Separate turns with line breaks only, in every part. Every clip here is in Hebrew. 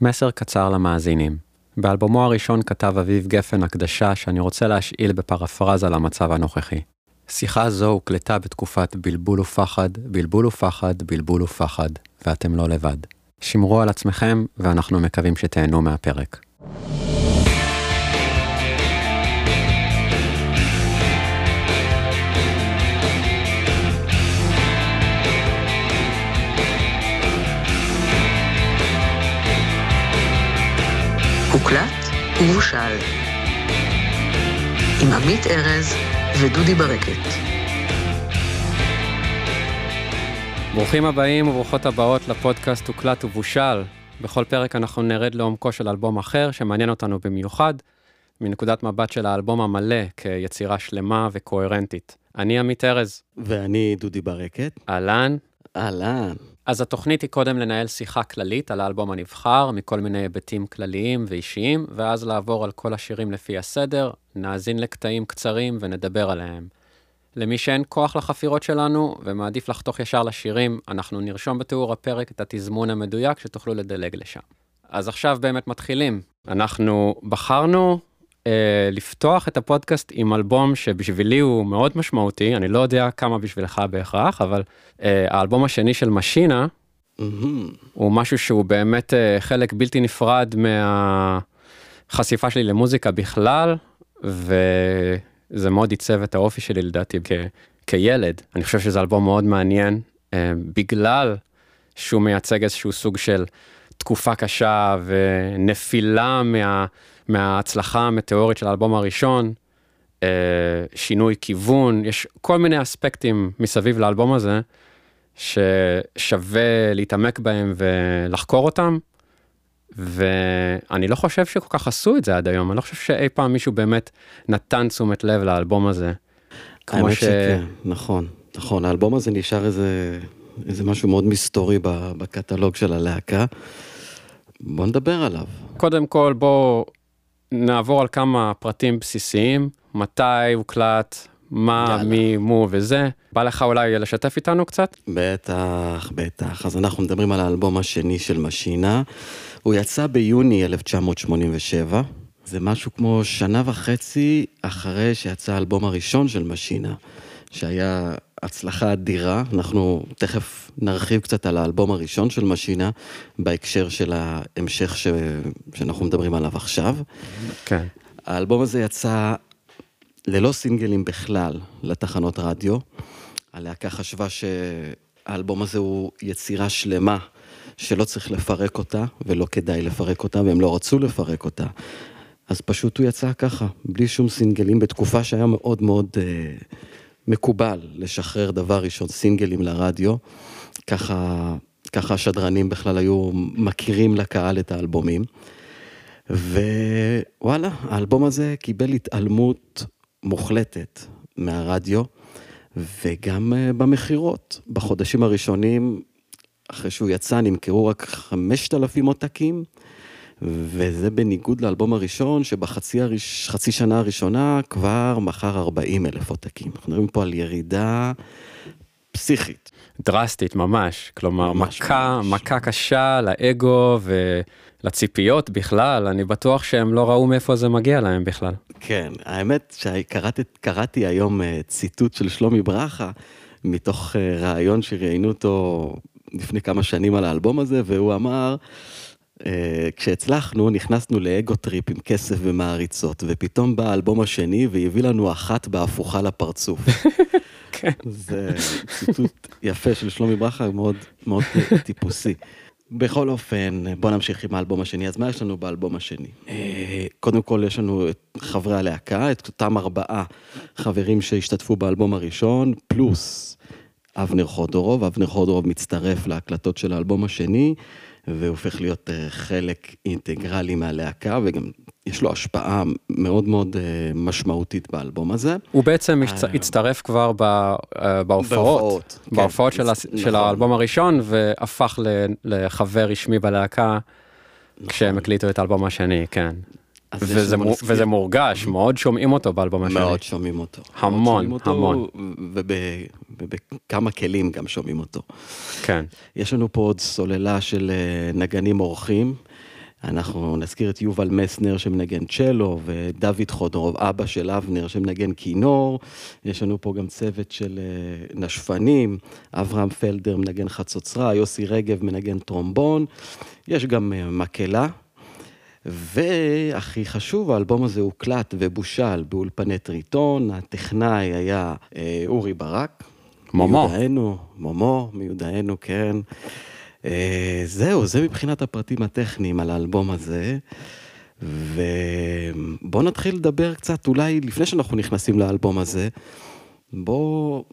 מסר קצר למאזינים. באלבומו הראשון כתב אביב גפן הקדשה שאני רוצה להשאיל בפרפרזה למצב הנוכחי. שיחה זו הוקלטה בתקופת בלבול ופחד, בלבול ופחד, בלבול ופחד, ואתם לא לבד. שמרו על עצמכם, ואנחנו מקווים שתהנו מהפרק.
הוקלט ובושל עם עמית ארז ודודי ברקת.
ברוכים הבאים וברוכות הבאות לפודקאסט הוקלט ובושל. בכל פרק אנחנו נרד לעומקו של אלבום אחר שמעניין אותנו במיוחד, מנקודת מבט של האלבום המלא כיצירה שלמה וקוהרנטית. אני עמית ארז.
ואני דודי ברקת.
אהלן.
אהלן.
אז התוכנית היא קודם לנהל שיחה כללית על האלבום הנבחר, מכל מיני היבטים כלליים ואישיים, ואז לעבור על כל השירים לפי הסדר, נאזין לקטעים קצרים ונדבר עליהם. למי שאין כוח לחפירות שלנו ומעדיף לחתוך ישר לשירים, אנחנו נרשום בתיאור הפרק את התזמון המדויק שתוכלו לדלג לשם. אז עכשיו באמת מתחילים. אנחנו בחרנו אה, לפתוח את הפודקאסט עם אלבום שבשבילי הוא מאוד משמעותי, אני לא יודע כמה בשבילך בהכרח, אבל אה, האלבום השני של משינה, mm-hmm. הוא משהו שהוא באמת אה, חלק בלתי נפרד מהחשיפה שלי למוזיקה בכלל, וזה מאוד עיצב את האופי שלי לדעתי כ, כילד. אני חושב שזה אלבום מאוד מעניין, אה, בגלל שהוא מייצג איזשהו סוג של תקופה קשה ונפילה מה... מההצלחה המטאורית של האלבום הראשון, אה, שינוי כיוון, יש כל מיני אספקטים מסביב לאלבום הזה, ששווה להתעמק בהם ולחקור אותם, ואני לא חושב שכל כך עשו את זה עד היום, אני לא חושב שאי פעם מישהו באמת נתן תשומת לב לאלבום הזה.
האמת ש... שכן, נכון, נכון, האלבום הזה נשאר איזה, איזה משהו מאוד מסתורי בקטלוג של הלהקה. בוא נדבר עליו.
קודם כל בוא נעבור על כמה פרטים בסיסיים, מתי הוקלט, מה, יאללה. מי, מו וזה. בא לך אולי לשתף איתנו קצת?
בטח, בטח. אז אנחנו מדברים על האלבום השני של משינה. הוא יצא ביוני 1987. זה משהו כמו שנה וחצי אחרי שיצא האלבום הראשון של משינה, שהיה הצלחה אדירה. אנחנו תכף נרחיב קצת על האלבום הראשון של משינה, בהקשר של ההמשך ש... שאנחנו מדברים עליו עכשיו.
כן.
האלבום הזה יצא ללא סינגלים בכלל לתחנות רדיו. הלהקה חשבה שהאלבום הזה הוא יצירה שלמה, שלא צריך לפרק אותה, ולא כדאי לפרק אותה, והם לא רצו לפרק אותה. אז פשוט הוא יצא ככה, בלי שום סינגלים, בתקופה שהיה מאוד מאוד... אה, מקובל לשחרר דבר ראשון סינגלים לרדיו, ככה, ככה השדרנים בכלל היו מכירים לקהל את האלבומים. ווואלה, האלבום הזה קיבל התעלמות מוחלטת מהרדיו, וגם אה, במכירות. בחודשים הראשונים, אחרי שהוא יצא, נמכרו רק 5,000 עותקים, וזה בניגוד לאלבום הראשון, שבחצי הראש, שנה הראשונה כבר מכר 40 אלף עותקים. אנחנו מדברים פה על ירידה פסיכית.
דרסטית ממש, כלומר ממש מכה, ממש. מכה קשה לאגו ולציפיות בכלל, אני בטוח שהם לא ראו מאיפה זה מגיע להם בכלל.
כן, האמת שקראתי היום אה, ציטוט של שלומי ברכה, מתוך אה, ראיון שראיינו אותו לפני כמה שנים על האלבום הזה, והוא אמר, כשהצלחנו, נכנסנו ל ego trip עם כסף ומעריצות, ופתאום בא האלבום השני והביא לנו אחת בהפוכה לפרצוף. כן. זה ציטוט יפה של שלומי ברכה, מאוד, מאוד טיפוסי. בכל אופן, בוא נמשיך עם האלבום השני. אז מה יש לנו באלבום השני? אה, קודם כל, יש לנו את חברי הלהקה, את אותם ארבעה חברים שהשתתפו באלבום הראשון, פלוס אבנר חודורוב. אבנר חודורוב מצטרף להקלטות של האלבום השני. והופך להיות אה, חלק אינטגרלי מהלהקה, וגם יש לו השפעה מאוד מאוד אה, משמעותית באלבום הזה.
הוא בעצם אה, הצטרף כבר בהופעות, בהופעות כן, של נכון. האלבום הראשון, והפך לחבר רשמי בלהקה. כשהם נכון. הקליטו את האלבום השני, כן. וזה, מ... וזה מורגש, מאוד שומעים אותו באלבום השני.
מאוד שומעים אותו.
המון, שומעים אותו, המון.
ובכמה כלים גם שומעים אותו.
כן.
יש לנו פה עוד סוללה של אה, נגנים אורחים. אנחנו נזכיר את יובל מסנר שמנגן צ'לו, ודוד חודרוב, אבא של אבנר שמנגן כינור. יש לנו פה גם צוות של אה, נשפנים, אברהם פלדר מנגן חצוצרה, יוסי רגב מנגן טרומבון. יש גם אה, מקהלה. והכי חשוב, האלבום הזה הוקלט ובושל באולפני טריטון, הטכנאי היה אה, אורי ברק.
מומו.
מיודענו, מומו, מיודענו, כן. אה, זהו, זה מבחינת הפרטים הטכניים על האלבום הזה. ובואו נתחיל לדבר קצת, אולי לפני שאנחנו נכנסים לאלבום הזה, בואו,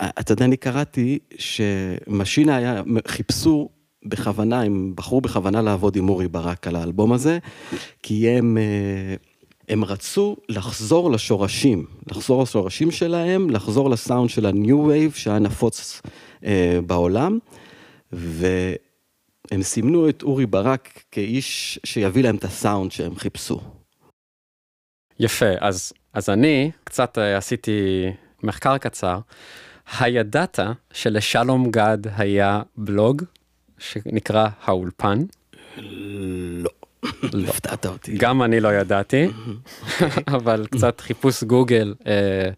אתה יודע, אני קראתי שמשינה היה, חיפשו בכוונה, הם בחרו בכוונה לעבוד עם אורי ברק על האלבום הזה, כי הם, אה, הם רצו לחזור לשורשים, לחזור לשורשים שלהם, לחזור לסאונד של ה-New Wave שהיה נפוץ אה, בעולם, והם סימנו את אורי ברק כאיש שיביא להם את הסאונד שהם חיפשו.
יפה, אז, אז אני קצת אה, עשיתי מחקר קצר. הידעת שלשלום גד היה בלוג שנקרא האולפן?
לא. לא. הפתעת אותי.
גם אני לא ידעתי, אבל קצת חיפוש גוגל אה,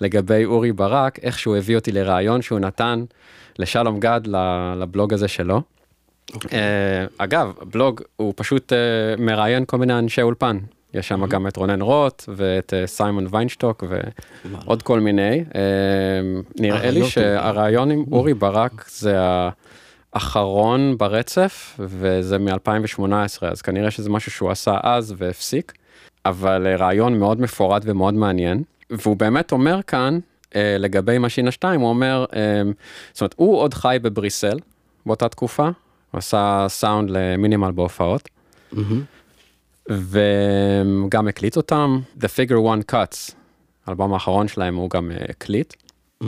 לגבי אורי ברק, איך שהוא הביא אותי לרעיון שהוא נתן לשלום גד לבלוג הזה שלו. Okay.
אוקיי.
אה, אגב, בלוג הוא פשוט אה, מראיין כל מיני אנשי אולפן. יש שם גם את רונן רוט ואת אה, סיימון ויינשטוק ועוד כל מיני. אה, נראה לי שהרעיון עם אורי ברק זה האחרון ברצף וזה מ-2018 אז כנראה שזה משהו שהוא עשה אז והפסיק. אבל אה, ראיון מאוד מפורט ומאוד מעניין והוא באמת אומר כאן לגבי משינה 2 הוא אומר זאת אומרת הוא עוד חי בבריסל באותה תקופה הוא עשה סאונד למינימל בהופעות.
Mm-hmm.
וגם הקליט אותם, The Figure One Cuts, האלבום האחרון שלהם הוא גם אה, הקליט.
Mm-hmm.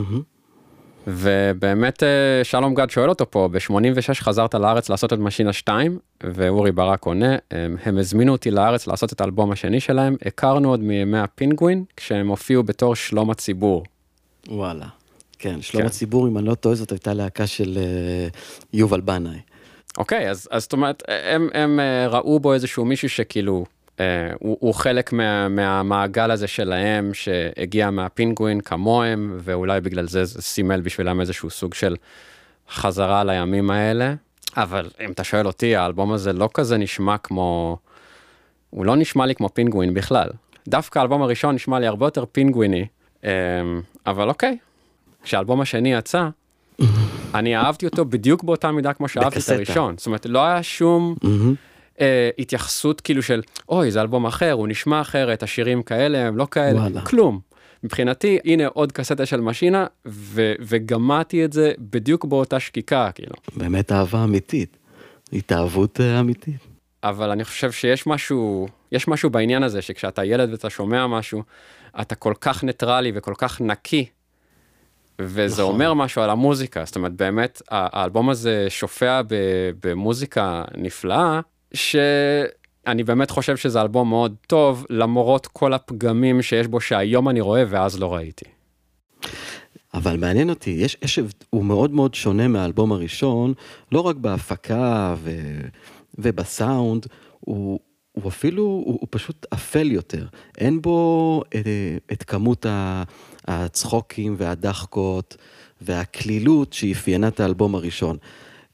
ובאמת אה, שלום גד שואל אותו פה, ב-86 חזרת לארץ לעשות את משינה 2, ואורי ברק עונה, הם, הם הזמינו אותי לארץ לעשות את האלבום השני שלהם, הכרנו עוד מימי הפינגווין, כשהם הופיעו בתור שלום הציבור.
וואלה. כן, שלום
כן.
הציבור, אם אני לא טועה, זאת הייתה להקה של אה, יובל בנאי.
אוקיי, אז, זאת אומרת, הם, הם אה, ראו בו איזשהו מישהו שכאילו, הוא, הוא חלק מה, מהמעגל הזה שלהם, שהגיע מהפינגווין כמוהם, ואולי בגלל זה זה סימל בשבילם איזשהו סוג של חזרה לימים האלה. אבל אם אתה שואל אותי, האלבום הזה לא כזה נשמע כמו, הוא לא נשמע לי כמו פינגווין בכלל. דווקא האלבום הראשון נשמע לי הרבה יותר פינגוויני, אה, אבל אוקיי, כשהאלבום השני יצא, אני אהבתי אותו בדיוק באותה מידה כמו שאהבתי את. הראשון. זאת אומרת, לא היה שום
מהמם.
אה, התייחסות כאילו של, אוי, זה אלבום אחר, הוא נשמע אחרת, השירים כאלה, הם לא כאלה,
וואלה.
כלום. מבחינתי, הנה עוד קסטה של משינה, ו- וגמעתי את זה בדיוק באותה שקיקה, כאילו.
באמת אהבה אמיתית. התאהבות אה, אמיתית.
אבל אני חושב שיש משהו, יש משהו בעניין הזה, שכשאתה ילד ואתה שומע משהו, אתה כל כך ניטרלי וכל כך נקי, וזה
נכון.
אומר משהו על המוזיקה, זאת אומרת, באמת, האלבום הזה שופע במוזיקה נפלאה, שאני באמת חושב שזה אלבום מאוד טוב, למרות כל הפגמים שיש בו שהיום אני רואה ואז לא ראיתי.
אבל מעניין אותי, יש, יש, הוא מאוד מאוד שונה מהאלבום הראשון, לא רק בהפקה ו, ובסאונד, הוא, הוא אפילו, הוא, הוא פשוט אפל יותר. אין בו את, את כמות הצחוקים והדחקות והקלילות שאפיינה את האלבום הראשון.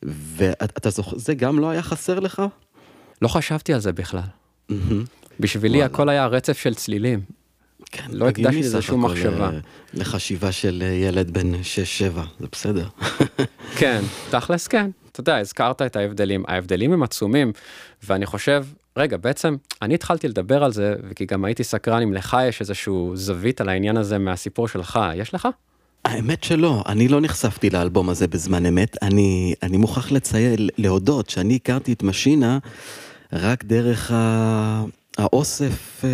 ואתה זוכר, זה גם לא היה חסר לך?
לא חשבתי על זה בכלל. בשבילי
וואלה.
הכל היה רצף של צלילים.
כן,
לא הקדשתי לזה שום מחשבה.
אה, לחשיבה של אה, ילד בן 6-7, זה בסדר.
כן, תכלס כן. אתה יודע, הזכרת את ההבדלים. ההבדלים הם עצומים, ואני חושב, רגע, בעצם, אני התחלתי לדבר על זה, וכי גם הייתי סקרן אם לך יש איזשהו זווית על העניין הזה מהסיפור שלך. יש לך?
האמת שלא, אני לא נחשפתי לאלבום הזה בזמן אמת. אני, אני מוכרח לציין, להודות שאני הכרתי את משינה רק דרך ה... האוסף אה,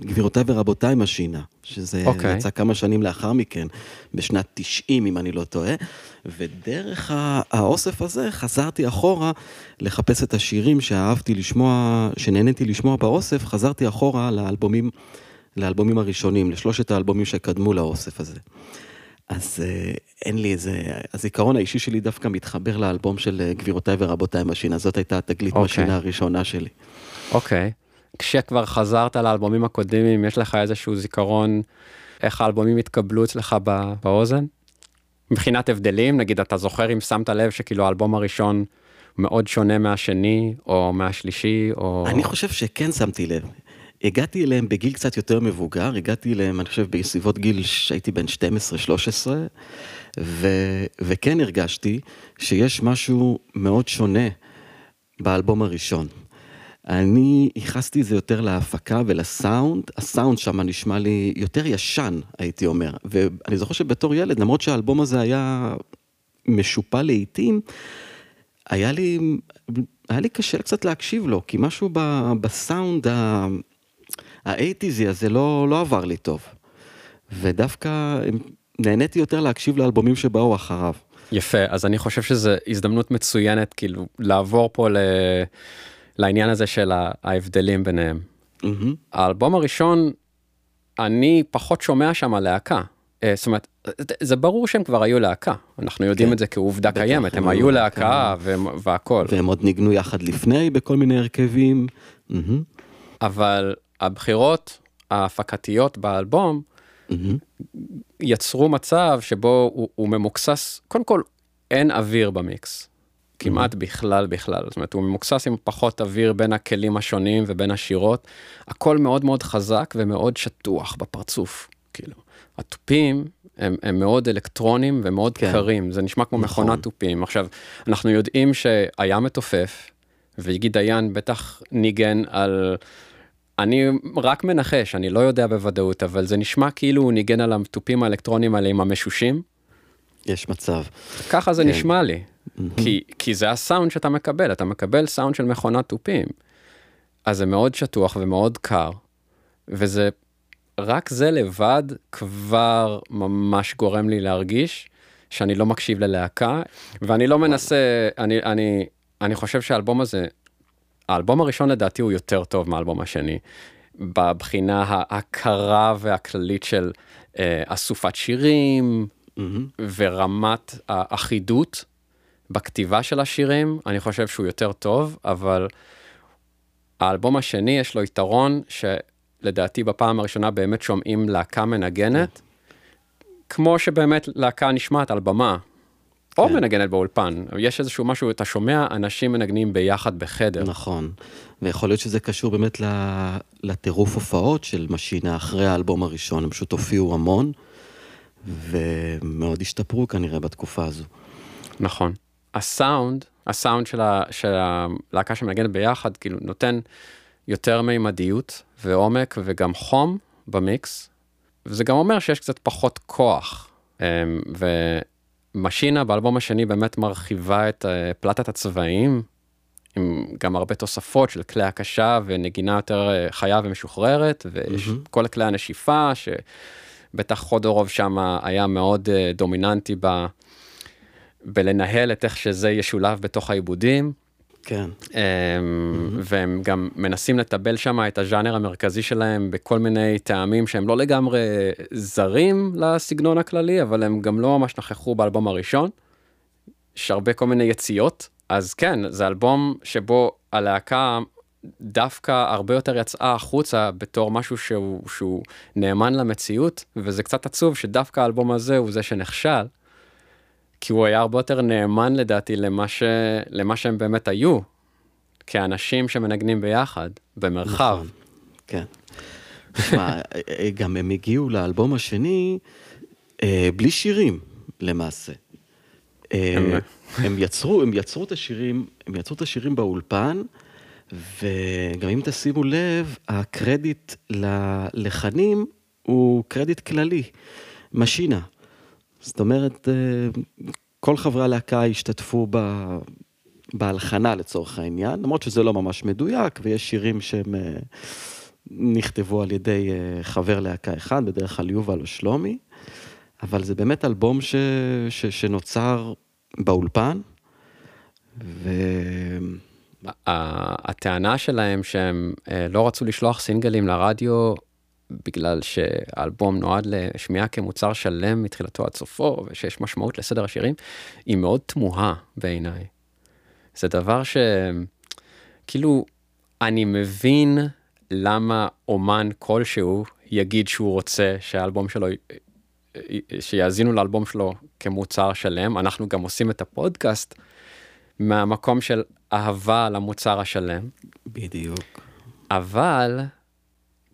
גבירותיי ורבותיי משינה, שזה
אוקיי.
יצא כמה שנים לאחר מכן, בשנת 90 אם אני לא טועה, ודרך האוסף הזה חזרתי אחורה לחפש את השירים שאהבתי לשמוע, שנהניתי לשמוע באוסף, חזרתי אחורה לאלבומים, לאלבומים הראשונים, לשלושת האלבומים שקדמו לאוסף הזה. אז אה, אין לי איזה, הזיכרון האישי שלי דווקא מתחבר לאלבום של אה, גבירותיי ורבותיי משינה, זאת הייתה התגלית
אוקיי.
משינה הראשונה שלי.
אוקיי. כשכבר חזרת לאלבומים הקודמים, יש לך איזשהו זיכרון איך האלבומים התקבלו אצלך בא- באוזן? מבחינת הבדלים, נגיד אתה זוכר אם שמת לב שכאילו האלבום הראשון מאוד שונה מהשני, או מהשלישי, או...
אני חושב שכן שמתי לב. הגעתי אליהם בגיל קצת יותר מבוגר, הגעתי אליהם, אני חושב, בסביבות גיל שהייתי בן 12-13, ו... וכן הרגשתי שיש משהו מאוד שונה באלבום הראשון. אני ייחסתי את זה יותר להפקה ולסאונד, הסאונד שם נשמע לי יותר ישן, הייתי אומר. ואני זוכר שבתור ילד, למרות שהאלבום הזה היה משופע לעיתים, היה לי, היה לי קשה קצת להקשיב לו, כי משהו ב, בסאונד ה- האייטיזי הזה לא, לא עבר לי טוב. ודווקא נהניתי יותר להקשיב לאלבומים שבאו אחריו.
יפה, אז אני חושב שזו הזדמנות מצוינת כאילו לעבור פה ל... לעניין הזה של ההבדלים ביניהם.
מהמם.
האלבום הראשון, אני פחות שומע שם להקה. אה, זאת אומרת, זה- ברור שהם כבר היו להקה, אנחנו יודעים
כן.
את זה כעובדה קיימת, הם
הם
היו להקה. והם- והכל,
והם עוד ניגנו יחד לפני בכל מיני הרכבים. מהמם,
אבל הבחירות ההפקתיות באלבום
מהמם.
יצרו מצב שבו הוא, הוא ממוקסס, קודם כל אין אוויר במיקס, כמעט בכלל בכלל, זאת אומרת הוא ממוקסס עם פחות אוויר בין הכלים השונים ובין השירות, הכל מאוד מאוד חזק ומאוד שטוח בפרצוף, כאילו. התופים הם, הם מאוד אלקטרונים ומאוד
כן.
קרים, זה נשמע כמו
נכון.
מכונת תופים. עכשיו, אנחנו יודעים שהיה מתופף, ויגי דיין בטח ניגן על... אני רק מנחש, אני לא יודע בוודאות, אבל זה נשמע כאילו הוא ניגן על התופים האלקטרונים האלה עם המשושים.
יש מצב.
ככה זה
כן.
נשמע לי. כי, כי זה הסאונד שאתה מקבל, אתה מקבל סאונד של מכונת תופים. אז זה מאוד שטוח ומאוד קר, וזה, רק זה לבד כבר ממש גורם לי להרגיש שאני לא מקשיב ללהקה, ואני לא מנסה, אני, אני, אני חושב שהאלבום הזה, האלבום הראשון לדעתי הוא יותר טוב מהאלבום השני, בבחינה הקרה והכללית של אה, אסופת שירים,
מהמם.
ורמת האחידות בכתיבה של השירים, אני חושב שהוא יותר טוב, אבל האלבום השני יש לו יתרון שלדעתי בפעם הראשונה באמת שומעים להקה מנגנת, כמו שבאמת להקה נשמעת על במה, או
כן.
מנגנת באולפן, יש איזשהו משהו, אתה שומע אנשים מנגנים ביחד בחדר.
נכון, ויכול להיות שזה קשור באמת לטירוף הופעות של משינה אחרי האלבום הראשון, הם פשוט הופיעו המון, ומאוד השתפרו כנראה בתקופה הזו.
נכון. הסאונד, הסאונד של, ה, של הלהקה שמנגנת ביחד, כאילו נותן יותר מימדיות ועומק וגם חום במיקס, וזה גם אומר שיש קצת פחות כוח. אמ, ומשינה באלבום השני באמת מרחיבה את אה, פלטת הצבעים, עם גם הרבה תוספות של כלי הקשה ונגינה יותר אה, חיה ומשוחררת, ויש
מהמם.
כל כלי הנשיפה, שבטח חודורוב שם היה מאוד אה, דומיננטי ב... בלנהל את איך שזה ישולב בתוך העיבודים,
כן,
אמ, והם גם מנסים לטבל שם את הז'אנר המרכזי שלהם בכל מיני טעמים שהם לא לגמרי זרים לסגנון הכללי, אבל הם גם לא ממש נכחו באלבום הראשון. יש הרבה כל מיני יציאות, אז כן, זה אלבום שבו הלהקה דווקא הרבה יותר יצאה החוצה בתור משהו שהוא, שהוא נאמן למציאות, וזה קצת עצוב שדווקא האלבום הזה הוא זה שנכשל. כי הוא היה הרבה יותר נאמן לדעתי למה, ש... למה שהם באמת היו, כאנשים שמנגנים ביחד, במרחב.
נכון. כן. תשמע, גם הם הגיעו לאלבום השני אה, בלי שירים, למעשה. אה,
הם-
הם יצרו, הם יצרו את השירים, הם יצרו את השירים באולפן, וגם אם תשימו לב, הקרדיט ללחנים הוא קרדיט כללי, משינה. זאת אומרת, אה, כל חברי הלהקה השתתפו ב... בהלחנה לצורך העניין, למרות שזה לא ממש מדויק, ויש שירים שהם אה, נכתבו על ידי אה, חבר להקה אחד, בדרך כלל יובל או שלומי, אבל זה באמת אלבום ש... ש... שנוצר באולפן, ו...
הטענה שלהם שהם לא רצו לשלוח סינגלים לרדיו, בגלל שהאלבום נועד לשמיעה כמוצר שלם מתחילתו עד סופו, ושיש משמעות לסדר השירים, היא מאוד תמוהה בעיניי. זה דבר ש... כאילו, אני מבין למה אומן כלשהו יגיד שהוא רוצה שהאלבום שלו, שיאזינו לאלבום שלו כמוצר שלם. אנחנו גם עושים את הפודקאסט מהמקום של אהבה למוצר השלם.
בדיוק.
אבל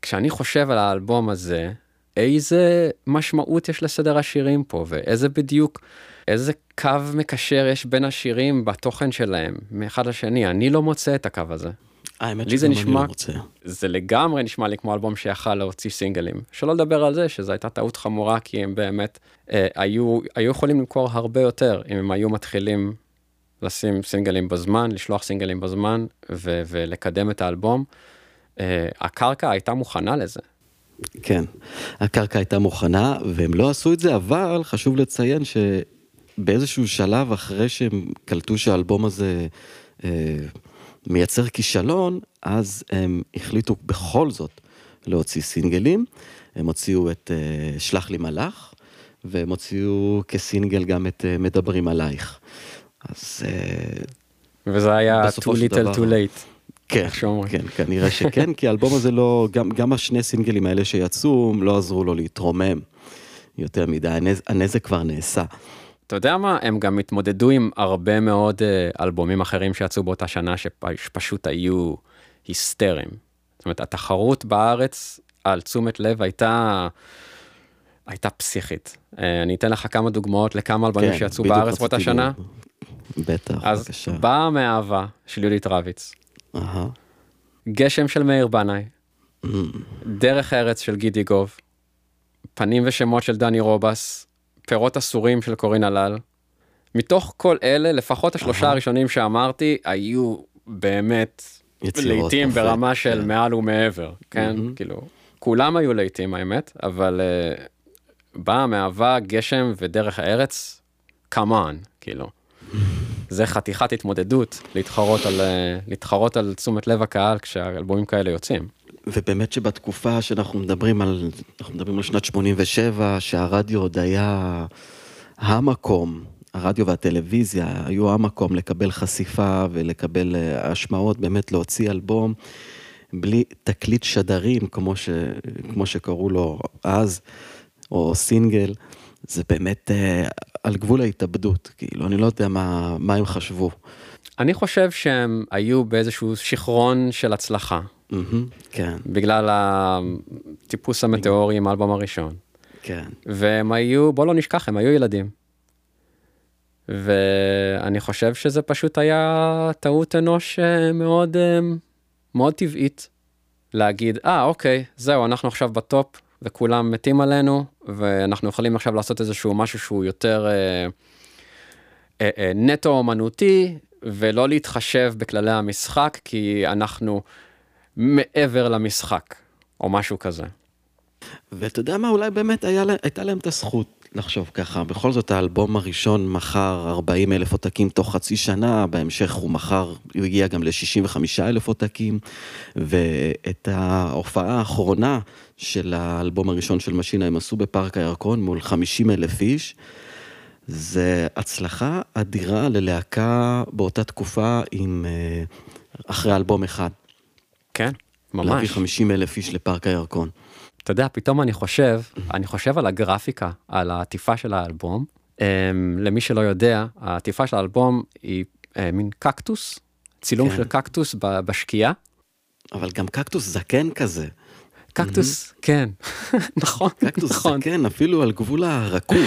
כשאני חושב על האלבום הזה, איזה משמעות יש לסדר השירים פה, ואיזה בדיוק, איזה קו מקשר יש בין השירים בתוכן שלהם, מאחד לשני. אני לא מוצא את הקו הזה.
האמת שגם אני
נשמע,
לא רוצה.
זה לגמרי נשמע לי כמו אלבום שיכל להוציא סינגלים. שלא לדבר על זה שזו הייתה טעות חמורה, כי הם באמת אה, היו, היו יכולים למכור הרבה יותר אם הם היו מתחילים לשים סינגלים בזמן, לשלוח סינגלים בזמן ו- ולקדם את האלבום. אה, הקרקע הייתה מוכנה לזה.
כן, הקרקע הייתה מוכנה, והם לא עשו את זה, אבל חשוב לציין שבאיזשהו שלב אחרי שהם קלטו שהאלבום הזה אה, מייצר כישלון, אז הם החליטו בכל זאת להוציא סינגלים. הם הוציאו את אה, שלח לי מלאך, והם הוציאו כסינגל גם את אה, מדברים עלייך. אז אה,
וזה היה too little
דבר-
too late.
כן. כן, כנראה שכן, כי האלבום הזה לא, גם, גם השני סינגלים האלה שיצאו, לא עזרו לו להתרומם יותר מדי, הנז, הנזק כבר נעשה.
אתה יודע מה, הם גם התמודדו עם הרבה מאוד אה, אלבומים אחרים שיצאו באותה שנה שפשוט היו היסטריים. זאת אומרת, התחרות בארץ על תשומת לב הייתה, הייתה פסיכית. אה, אני אתן לך כמה דוגמאות לכמה אלבומים
כן,
שיצאו בארץ באותה שנה.
בטח,
אז
בבקשה.
באה מאהבה של יהודית רביץ,
אהה.
גשם של מאיר בנאי,
Mm,
דרך ארץ של גידי גוב, פנים ושמות של דני רובס, פירות אסורים של קורין הלל. מתוך כל אלה, לפחות השלושה. הראשונים שאמרתי, היו באמת לעיתים ברמה של
כן.
מעל ומעבר, כן?
מהמם.
כאילו, כולם היו לעיתים האמת, אבל uh, באה מאהבה, גשם ודרך הארץ, כמובן, כאילו. זה חתיכת התמודדות להתחרות על, אה, להתחרות על תשומת לב הקהל כשהאלבומים כאלה יוצאים.
ובאמת שבתקופה שאנחנו מדברים על, אנחנו מדברים על שנת 87, שהרדיו עוד היה המקום, הרדיו והטלוויזיה היו המקום לקבל חשיפה ולקבל אה, השמעות, באמת להוציא אלבום בלי תקליט שדרים, כמו, ש, כמו שקראו לו אז, או סינגל, זה באמת אה, על גבול ההתאבדות, כאילו, אני לא יודע מה, מה הם חשבו.
אני חושב שהם היו באיזשהו שיכרון של הצלחה,
מהמם, כן,
בגלל הטיפוס המטאורי עם האלבום הראשון.
כן.
והם היו, בוא לא נשכח, הם היו ילדים. ואני חושב שזה פשוט היה טעות אנוש אה, מאוד, אה, מאוד טבעית. להגיד, אה, אוקיי, זהו, אנחנו עכשיו בטופ, וכולם מתים עלינו, ואנחנו יכולים עכשיו לעשות איזשהו משהו שהוא יותר אה, אה, אה, נטו אומנותי, ולא להתחשב בכללי המשחק, כי אנחנו מעבר למשחק, או משהו כזה.
ואתה יודע מה, אולי באמת היה, הייתה להם את הזכות לחשוב ככה. בכל זאת, האלבום הראשון מכר 40 אלף עותקים תוך חצי שנה, בהמשך הוא מכר, הוא הגיע גם ל-65 אלף עותקים, ואת ההופעה האחרונה של האלבום הראשון של משינה הם עשו בפארק הירקון מול 50 אלף איש. זה הצלחה אדירה ללהקה באותה תקופה עם, אה, אחרי אלבום אחד.
כן,
להביא
ממש.
50 אלף איש לפארק הירקון.
אתה יודע, פתאום אני חושב, אני חושב על הגרפיקה, על העטיפה של האלבום. Um, למי שלא יודע, העטיפה של האלבום היא uh, מין קקטוס, צילום
כן.
של קקטוס בשקיעה.
אבל גם קקטוס זקן כזה.
קקטוס, כן, נכון,
קקטוס
נכון.
זקן, אפילו על גבול הרקוב.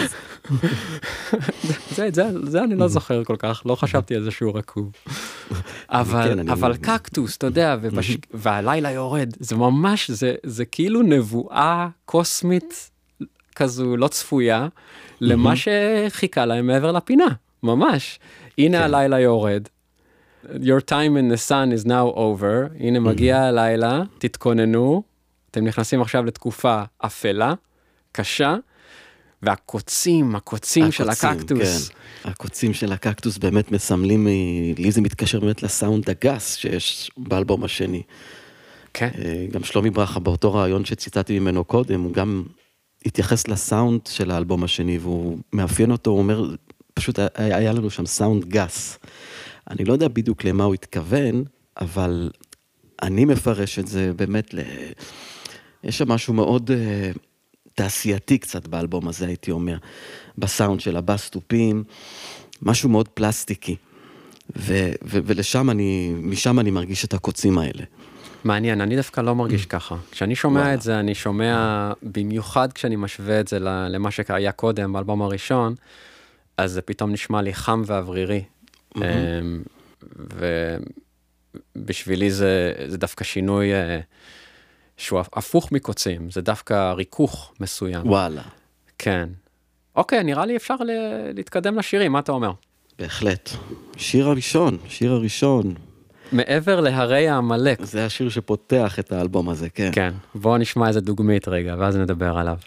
זה, זה, זה אני לא זוכר כל כך, לא חשבתי על זה שהוא רקוב. אבל,
כן,
אבל קקטוס, אתה יודע, ובש... והלילה יורד, זה ממש, זה, זה כאילו נבואה קוסמית כזו לא צפויה, למה שחיכה להם מעבר לפינה, ממש. הנה
כן.
הלילה יורד. Your time in the sun is now over, הנה מגיע הלילה, תתכוננו, אתם נכנסים עכשיו לתקופה אפלה, קשה, והקוצים, הקוצים של הקקטוס.
כן. הקוצים של הקקטוס באמת מסמלים, לי זה מתקשר באמת לסאונד הגס שיש באלבום השני.
כן.
אה, גם שלומי ברכה באותו רעיון שציטטתי ממנו קודם, הוא גם התייחס לסאונד של האלבום השני, והוא מאפיין אותו, הוא אומר, פשוט היה, היה לנו שם סאונד גס. אני לא יודע בדיוק למה הוא התכוון, אבל אני מפרש את זה באמת ל... יש שם משהו מאוד uh, תעשייתי קצת באלבום הזה, הייתי אומר, בסאונד של הבאס-תופים, משהו מאוד פלסטיקי. ו- ו- ולשם אני, משם אני מרגיש את הקוצים האלה.
מעניין, אני דווקא לא מרגיש
Mm.
ככה. כשאני שומע
וואלה.
את זה, אני שומע, במיוחד כשאני משווה את זה למה שהיה קודם, באלבום הראשון, אז זה פתאום נשמע לי חם ואוורירי.
Mm-hmm.
אמ, ובשבילי זה, זה דווקא שינוי אה, שהוא הפוך מקוצים, זה דווקא ריכוך מסוים.
וואלה,
כן. אוקיי, נראה לי אפשר ל- להתקדם לשירים, מה אתה אומר?
בהחלט. שיר הראשון, שיר הראשון.
מעבר להרי העמלק,
זה השיר שפותח את האלבום הזה, כן.
כן, בואו נשמע איזה דוגמית רגע, ואז נדבר עליו.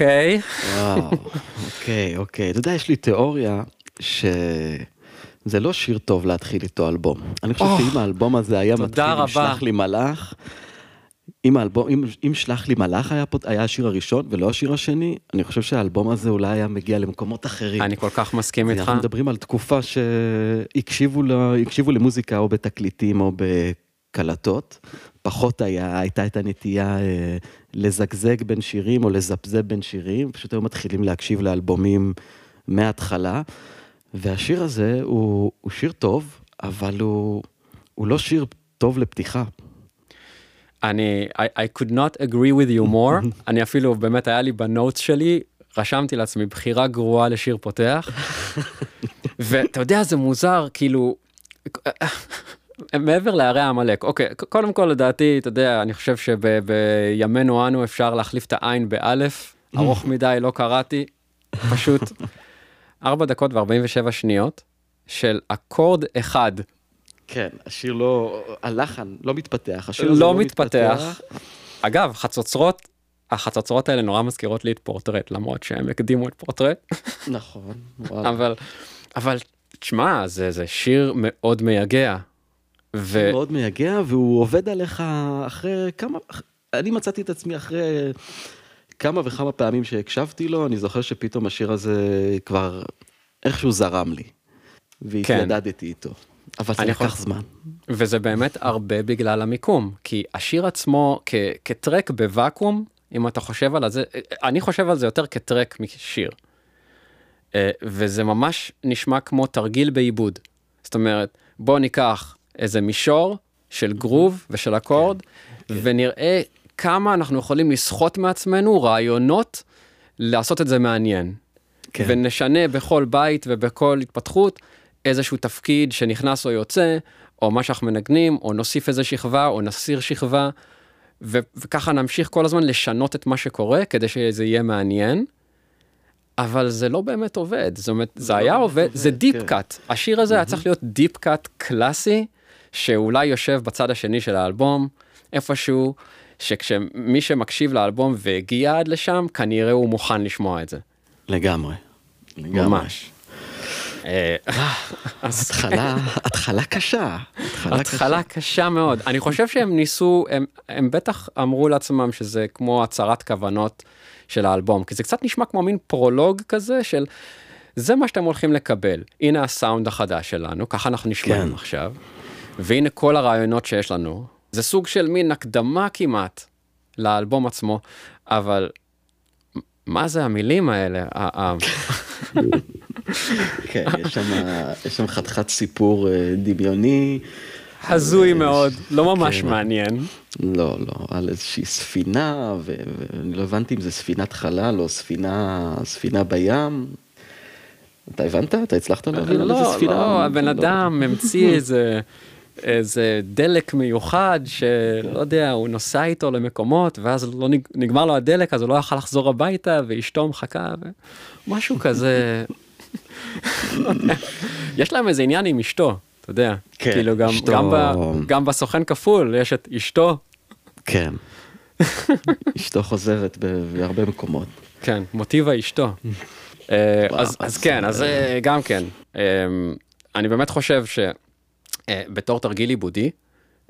אוקיי,
וואו, אוקיי, אוקיי. אתה יודע, יש לי תיאוריה שזה לא שיר טוב להתחיל איתו אלבום. אני חושב שאם האלבום הזה היה מתחיל עם. שלח לי מלאך, אם האלבום, אם, אם שלח לי מלאך היה, פה- היה השיר הראשון ולא השיר השני, אני חושב שהאלבום הזה אולי היה מגיע למקומות אחרים.
אני כל כך מסכים איתך.
אנחנו מדברים על תקופה שהקשיבו למוזיקה או בתקליטים או בקלטות. פחות היה, הייתה את הנטייה אה, לזגזג בין שירים או לזפזפ בין שירים, פשוט היו מתחילים להקשיב לאלבומים מההתחלה. והשיר הזה הוא, הוא שיר טוב, אבל הוא, הוא לא שיר טוב לפתיחה.
אני, I, I could not agree with you more, אני אפילו, באמת היה לי בנוטס שלי, רשמתי לעצמי בחירה גרועה לשיר פותח, ואתה יודע, זה מוזר, כאילו, מעבר להרי העמלק, אוקיי, קודם כל לדעתי, אתה יודע, אני חושב שבימינו אנו אפשר להחליף את העין באלף, ארוך מדי, לא קראתי, פשוט 4 דקות ו-47 שניות של אקורד אחד.
כן, השיר לא, הלחן לא מתפתח, השיר הזה
לא מתפתח. אגב, חצוצרות, החצוצרות האלה נורא מזכירות לי את פורטרט, למרות שהם הקדימו את פורטרט,
נכון, וואלה.
אבל, אבל, תשמע, זה, זה שיר מאוד מייגע. ו...
מאוד מייגע, והוא עובד עליך אחרי כמה, אני מצאתי את עצמי אחרי כמה וכמה פעמים שהקשבתי לו, אני זוכר שפתאום השיר הזה כבר איכשהו זרם לי, והתיידדתי איתו. אבל זה לקח
יכול-
זמן.
וזה באמת הרבה בגלל המיקום, כי השיר עצמו כ- כטרק בוואקום, אם אתה חושב על זה, אני חושב על זה יותר כטרק משיר. אה, וזה ממש נשמע כמו תרגיל בעיבוד. זאת אומרת, בוא ניקח איזה מישור של גרוב ושל אקורד, ונראה כמה אנחנו יכולים לסחוט מעצמנו רעיונות לעשות את זה מעניין.
כן.
ונשנה בכל בית ובכל התפתחות איזשהו תפקיד שנכנס או יוצא, או מה שאנחנו מנגנים, או נוסיף איזה שכבה, או נסיר שכבה, ו- וככה נמשיך כל הזמן לשנות את מה שקורה כדי שזה יהיה מעניין. אבל זה לא באמת עובד, זאת אומרת, זה היה
באמת
עובד,
עובד,
זה deep
כן.
cut. השיר הזה היה צריך להיות deep cut קלאסי, שאולי יושב בצד השני של האלבום, איפשהו, שכשמי שמקשיב לאלבום והגיע עד לשם, כנראה הוא מוכן לשמוע את זה.
לגמרי. לגמרי.
ממש. אה, אז
התחלה, התחלה קשה. התחלה
קשה מאוד. אני חושב שהם ניסו, הם, הם בטח אמרו לעצמם שזה כמו הצהרת כוונות של האלבום, כי זה קצת נשמע כמו מין פרולוג כזה של, זה מה שאתם הולכים לקבל, הנה הסאונד החדש שלנו, ככה אנחנו נשמעים
כן.
עכשיו, והנה כל הרעיונות שיש לנו. זה סוג של מין הקדמה כמעט לאלבום עצמו, אבל מה זה המילים האלה?
כן, יש שם, חתיכת סיפור אה, דמיוני.
הזוי מאוד, לא ממש
כן.
מעניין.
לא, לא, על איזושהי ספינה, ואני לא הבנתי אם זה ספינת חלל או ספינה, ספינה בים. אתה הבנת? אתה הצלחת להבין על איזה
לא,
ספינה?
לא, הבן
לא.
אדם המציא איזה איזה דלק מיוחד שלא יודע, הוא נוסע איתו למקומות ואז לא נג... נגמר לו הדלק אז הוא לא יכול לחזור הביתה ואשתו מחכה ומשהו כזה. יש להם איזה עניין עם אשתו, אתה יודע.
כן,
כאילו גם,
אשתו-
גם, ב... גם בסוכן כפול יש את אשתו,
כן. אשתו חוזרת בהרבה מקומות.
כן, מוטיבה אשתו. אה, אז, אז כן, אז
אה,
גם כן, אה, אני באמת חושב שבתור תרגיל עיבודי,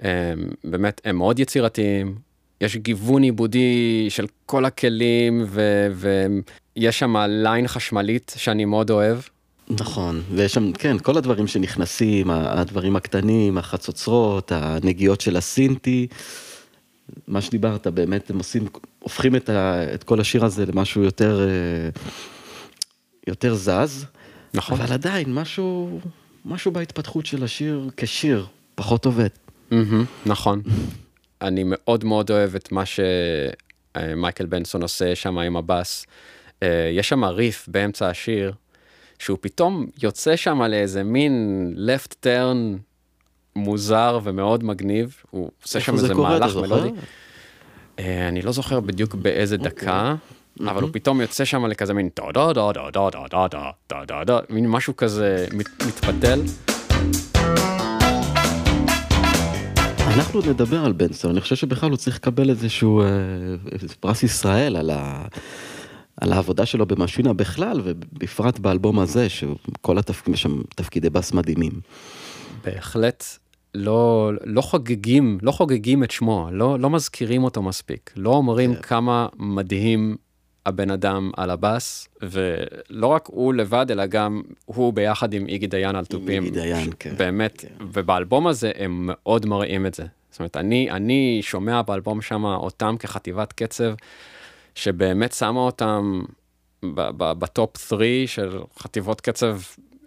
אה, באמת הם מאוד יצירתיים, יש גיוון עיבודי של כל הכלים ויש שם ליין חשמלית שאני מאוד אוהב.
נכון, ויש שם, כן, כל הדברים שנכנסים, הדברים הקטנים, החצוצרות, הנגיעות של הסינטי, מה שדיברת, באמת, הם עושים, הופכים את, ה, את כל השיר הזה למשהו יותר, אה, יותר זז,
נכון.
אבל עדיין, משהו, משהו בהתפתחות של השיר כשיר, פחות עובד.
נכון. אני מאוד מאוד אוהב את מה שמייקל בנסון עושה שם עם הבאס. אה, יש שם ריף באמצע השיר, שהוא פתאום יוצא שם לאיזה מין left turn מוזר ומאוד מגניב. הוא עושה שם איזה מהלך? מלודי. אה, אני לא זוכר בדיוק באיזה דקה, אבל הוא פתאום יוצא שם לכזה מין דה דה דה דה דה דה דה דה דה דה דה, מין משהו כזה מת- מתפתל.
אנחנו נדבר על בנסון, אני חושב שבכלל הוא צריך לקבל איזשהו אה, פרס ישראל על, ה, על העבודה שלו במשינה בכלל, ובפרט באלבום הזה, שכל התפקידים, יש שם תפקידי בס מדהימים.
בהחלט לא, לא חוגגים, לא חוגגים את שמו, לא, לא מזכירים אותו מספיק, לא אומרים
כן.
כמה מדהים הבן אדם על הבאס, ולא רק הוא לבד, אלא גם הוא ביחד עם איגי דיין על תופים.
איגי דיין, כן.
באמת,
כן.
ובאלבום הזה הם מאוד מראים את זה. זאת אומרת, אני, אני שומע באלבום שם אותם כחטיבת קצב, שבאמת שמה אותם ב- ב- ב top 3 של חטיבות קצב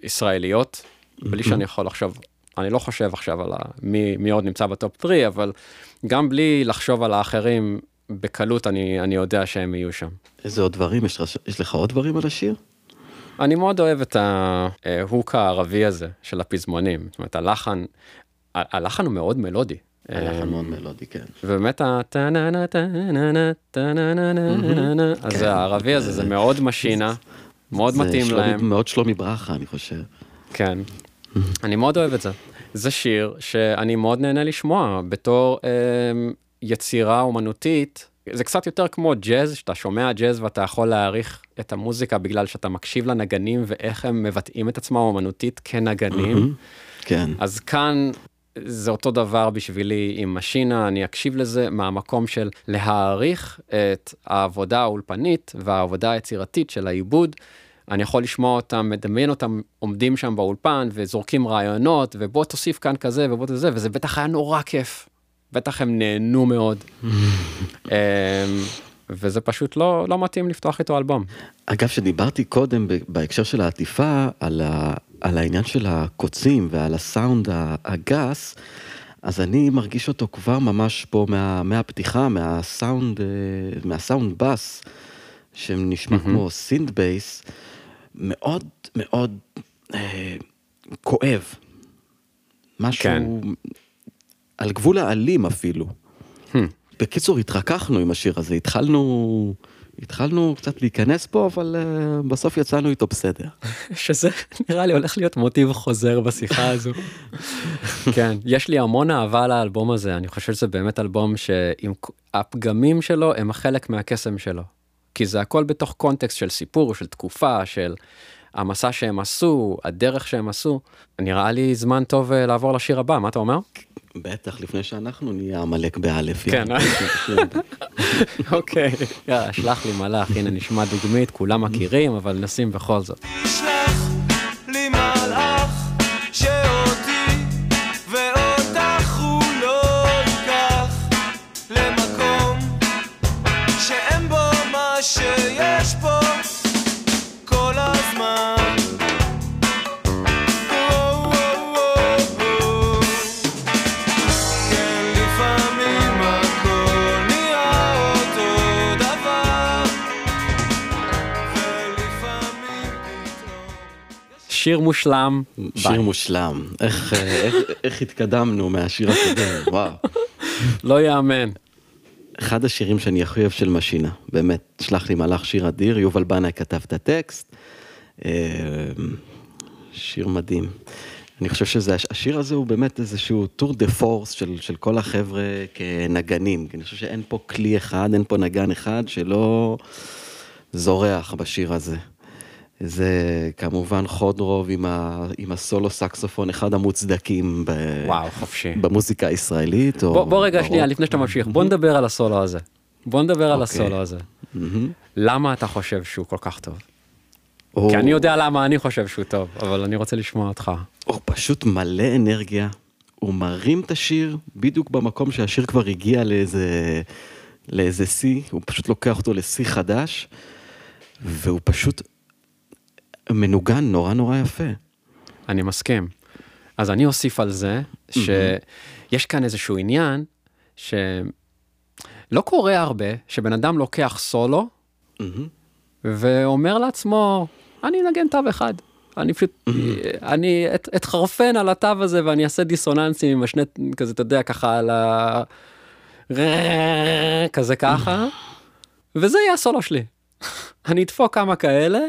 ישראליות, בלי שאני יכול לחשוב, אני לא חושב עכשיו על ה- מי, מי עוד נמצא ב top 3, אבל גם בלי לחשוב על האחרים, בקלות אני, אני יודע שהם יהיו שם.
איזה עוד דברים, יש, לך- יש לך עוד דברים על השיר?
אני מאוד אוהב את ה hook הערבי הזה של הפזמונים, זאת אומרת הלחן, ה- הלחן הוא מאוד מלודי.
הלחן
אה,
מאוד מלודי, כן.
ובאמת טה-נה-נה-נה-נה, אז הערבי הזה זה מאוד משינה, מאוד מתאים להם,
מאוד שלומי ברכה, אני חושב.
כן. אני מאוד אוהב את זה. זה שיר שאני מאוד נהנה לשמוע בתור אמ, יצירה אומנותית. זה קצת יותר כמו ג'אז, שאתה שומע ג'אז ואתה יכול להעריך את המוזיקה בגלל שאתה מקשיב לנגנים ואיך הם מבטאים את עצמם אומנותית כנגנים.
כן.
אז כאן זה אותו דבר בשבילי עם משינה, אני אקשיב לזה מהמקום של להעריך את העבודה האולפנית והעבודה היצירתית של העיבוד. אני יכול לשמוע אותם, מדמיין אותם עומדים שם באולפן וזורקים רעיונות, ובוא תוסיף כאן כזה ובוא תזה, וזה בטח היה נורא כיף. בטח הם נהנו מאוד. אמ, וזה פשוט לא, לא מתאים לפתוח איתו אלבום.
אגב, שדיברתי קודם בהקשר של העטיפה על, ה, על העניין של הקוצים ועל הסאונד הגס, אז אני מרגיש אותו כבר ממש פה מה, מהפתיחה, מהסאונד, אה, מהסאונד בס, שנשמע
מהמם.
כמו synth bass, מאוד מאוד אה, כואב. משהו
כן.
על גבול האלים אפילו.
Hmm.
בקיצור, התרככנו עם השיר הזה, התחלנו, התחלנו קצת להיכנס פה, אבל uh, בסוף יצאנו איתו בסדר.
שזה נראה לי הולך להיות מוטיב חוזר בשיחה הזו. כן, יש לי המון אהבה לאלבום הזה, אני חושב שזה באמת אלבום שעם הפגמים שלו הם חלק מהקסם שלו. כי זה הכל בתוך קונטקסט של סיפור, של תקופה, של המסע שהם עשו, הדרך שהם עשו. נראה לי זמן טוב אה, לעבור לשיר הבא, מה אתה אומר?
בטח, לפני שאנחנו נהיה עמלק באלף.
כן,
יאללה.
אוקיי, יאללה, שלח לי מלאך, הנה נשמע דוגמית, כולם מכירים, אבל נשים בכל זאת. שיר מושלם.
שיר
ביי.
מושלם. איך, אה, איך, איך התקדמנו מהשיר הקודם, וואו.
לא יאמן.
אחד השירים שאני הכי אוהב של משינה, באמת, שלח לי מלאך שיר אדיר, יובל בנאי כתב את הטקסט. אה, שיר מדהים. אני חושב שזה, השיר הזה הוא באמת איזשהו tour de force של, של כל החבר'ה כנגנים. אני חושב שאין פה כלי אחד, אין פה נגן אחד שלא זורח בשיר הזה. זה כמובן חודרוב עם, ה, עם הסולו סקסופון, אחד המוצדקים ב,
וואו, חופשי.
במוזיקה הישראלית. או
בוא, בוא רגע,
ברוק.
שנייה, לפני שאתה ממשיך, בוא נדבר על הסולו הזה. בוא נדבר על
אוקיי.
הסולו הזה.
מהמם.
למה אתה חושב שהוא כל כך טוב?
הוא-
כי אני יודע למה אני חושב שהוא טוב, אבל אני רוצה לשמוע אותך.
הוא פשוט מלא אנרגיה, הוא מרים את השיר בדיוק במקום שהשיר כבר הגיע לאיזה, לאיזה שיא, הוא פשוט לוקח אותו לשיא חדש, והוא פשוט מנוגן נורא נורא יפה.
אני מסכים. אז אני אוסיף על זה, שיש כאן איזשהו עניין, שלא קורה הרבה שבן אדם לוקח סולו. ואומר לעצמו, אני אנגן תו אחד. אני פשוט, אני את- אתחרפן על התו הזה ואני אעשה דיסוננסים עם השני, כזה, אתה יודע, ככה על ה... כזה ככה, וזה יהיה הסולו שלי. אני אדפוק כמה כאלה,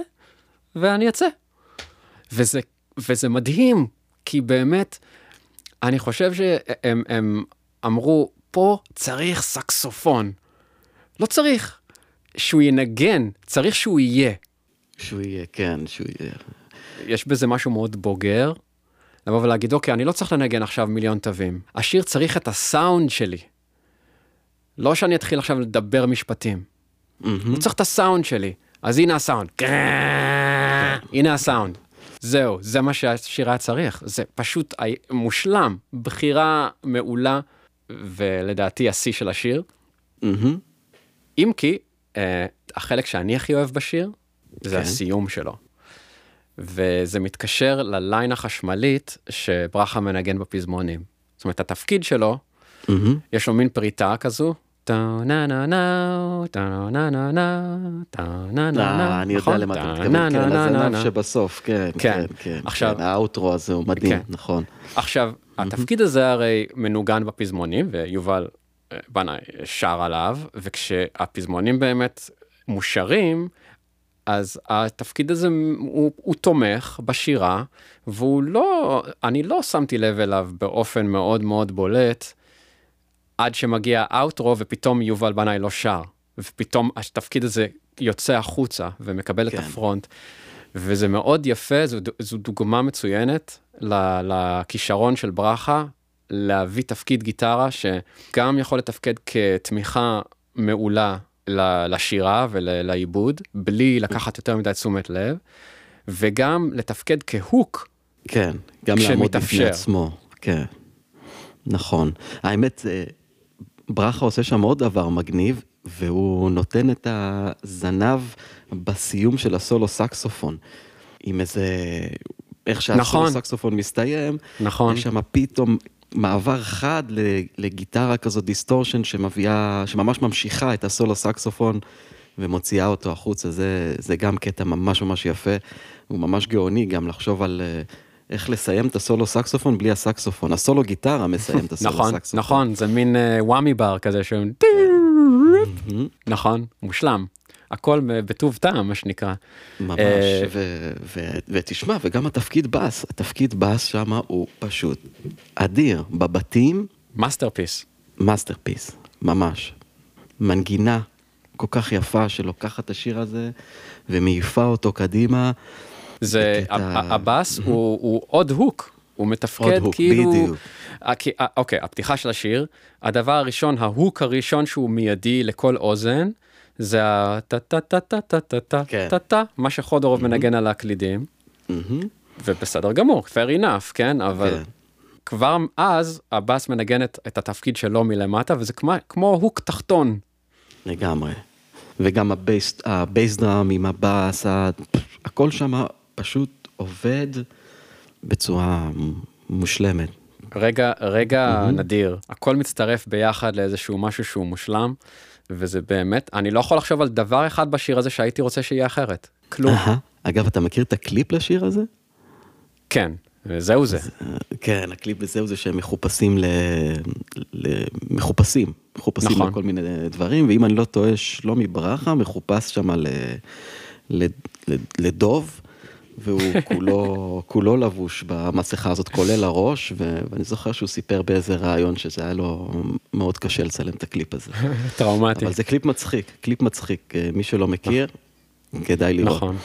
ואני אצא. וזה, וזה מדהים, כי באמת, אני חושב שהם הם אמרו, פה צריך סקסופון. לא צריך שהוא ינגן, צריך שהוא יהיה.
שהוא יהיה, כן, שהוא יהיה.
יש בזה משהו מאוד בוגר, לבוא ולהגיד, אוקיי, אני לא צריך לנגן עכשיו מיליון תווים. השיר צריך את הסאונד שלי. לא שאני אתחיל עכשיו לדבר משפטים. הוא צריך את הסאונד שלי. אז הנה הסאונד. הנה הסאונד. זהו, זה מה שהשיר היה צריך. זה פשוט מושלם. בחירה מעולה, ולדעתי השיא של השיר.
מהמם.
אם כי, אה, החלק שאני הכי אוהב בשיר, זה
כן.
הסיום שלו. וזה מתקשר לליין החשמלית שברכה מנגן בפזמונים. זאת אומרת, התפקיד שלו,
מהמם.
יש לו מין פריטה כזו, טה נה נה נה, טה נה נה נה, טה נה נה נה,
אני יודע
נכון?
למה אתה
טה
מתכוון,
נה
כן,
נה נה נה
הזנב
נה.
שבסוף, כן,
כן.
כן, כן.
עכשיו-
כן, האוטרו הזה הוא מדהים,
כן.
נכון.
עכשיו, התפקיד הזה הרי מנוגן בפזמונים, ויובל אה, בנאי שר עליו, וכשהפזמונים באמת מושרים, אז התפקיד הזה הוא, הוא תומך בשירה, והוא לא, אני לא שמתי לב אליו באופן מאוד מאוד בולט, עד שמגיע האוטרו ופתאום יובל בנאי לא שר, ופתאום התפקיד הזה יוצא החוצה ומקבל את
כן.
הפרונט. וזה מאוד יפה, זו, זו דוגמה מצוינת לכישרון של ברכה להביא תפקיד גיטרה שגם יכול לתפקד כתמיכה מעולה לשירה ולעיבוד, בלי לקחת יותר מדי תשומת לב, וגם לתפקד כהוק.
כן, גם לעמוד בפני. עצמו, כן. נכון. האמת, אה, ברכה עושה שם עוד דבר מגניב, והוא נותן את הזנב בסיום של הסולו סקסופון. עם איזה... איך שהסולו
נכון.
סקסופון מסתיים,
נכון.
יש שם פתאום מעבר חד לגיטרה כזאת distortion שמביאה, שממש ממשיכה את הסולו סקסופון ומוציאה אותו החוצה, זה, זה גם קטע ממש ממש יפה, הוא ממש גאוני גם לחשוב על אה, איך לסיים את הסולו סקסופון בלי הסקסופון, הסולו גיטרה מסיים את הסולו
נכון,
סקסופון.
נכון, זה מין אה, whammy bar כזה שהוא... נכון, מושלם. הכל בטוב טעם, מה שנקרא.
ממש,
אה,
ותשמע, וגם התפקיד בס, התפקיד בס שם הוא פשוט אדיר, בבתים,
masterpiece.
masterpiece, ממש. מנגינה כל כך יפה שלוקחת את השיר הזה ומעיפה אותו קדימה.
זה, הבאס הוא, עוד הוק, הוא מתפקד
עוד הוק,
כאילו...
בדיוק.
אה, אה, אוקיי, הפתיחה של השיר, הדבר הראשון, ה hook הראשון שהוא מיידי לכל אוזן, זה ה-טה טה טה טה טה טה טה
כן.
מה שחדורוב מנגן על הקלידים. ובסדר גמור, fair enough, כן? אבל
כן.
כבר אז הבאס מנגן את, את התפקיד שלו מלמטה, וזה כמו, כמו hook תחתון.
לגמרי. וגם ה bass drum עם הבאס, הכל שם פשוט עובד בצורה מושלמת.
רגע, רגע נדיר, הכל מצטרף ביחד לאיזשהו משהו שהוא מושלם, וזה באמת, אני לא יכול לחשוב על דבר אחד בשיר הזה שהייתי רוצה שיהיה אחרת. כלום.
אהה. אגב, אתה מכיר את הקליפ לשיר הזה?
כן, זהו זה.
כן, הקליפ בזהו זה שהם מחופשים ל... ל... מחופשים, מחופשים
נכון.
לכל מיני דברים, ואם אני לא טועה, שלומי ברכה מחופש שם. ל... ל... לדוב, והוא כולו, כולו לבוש במסכה הזאת, כולל הראש, ו... ואני זוכר שהוא סיפר באיזה ראיון שזה היה לו מאוד קשה לצלם את הקליפ הזה.
טראומטי.
אבל זה קליפ מצחיק, קליפ מצחיק, אה, מי שלא מכיר, כדאי לראות.
נכון.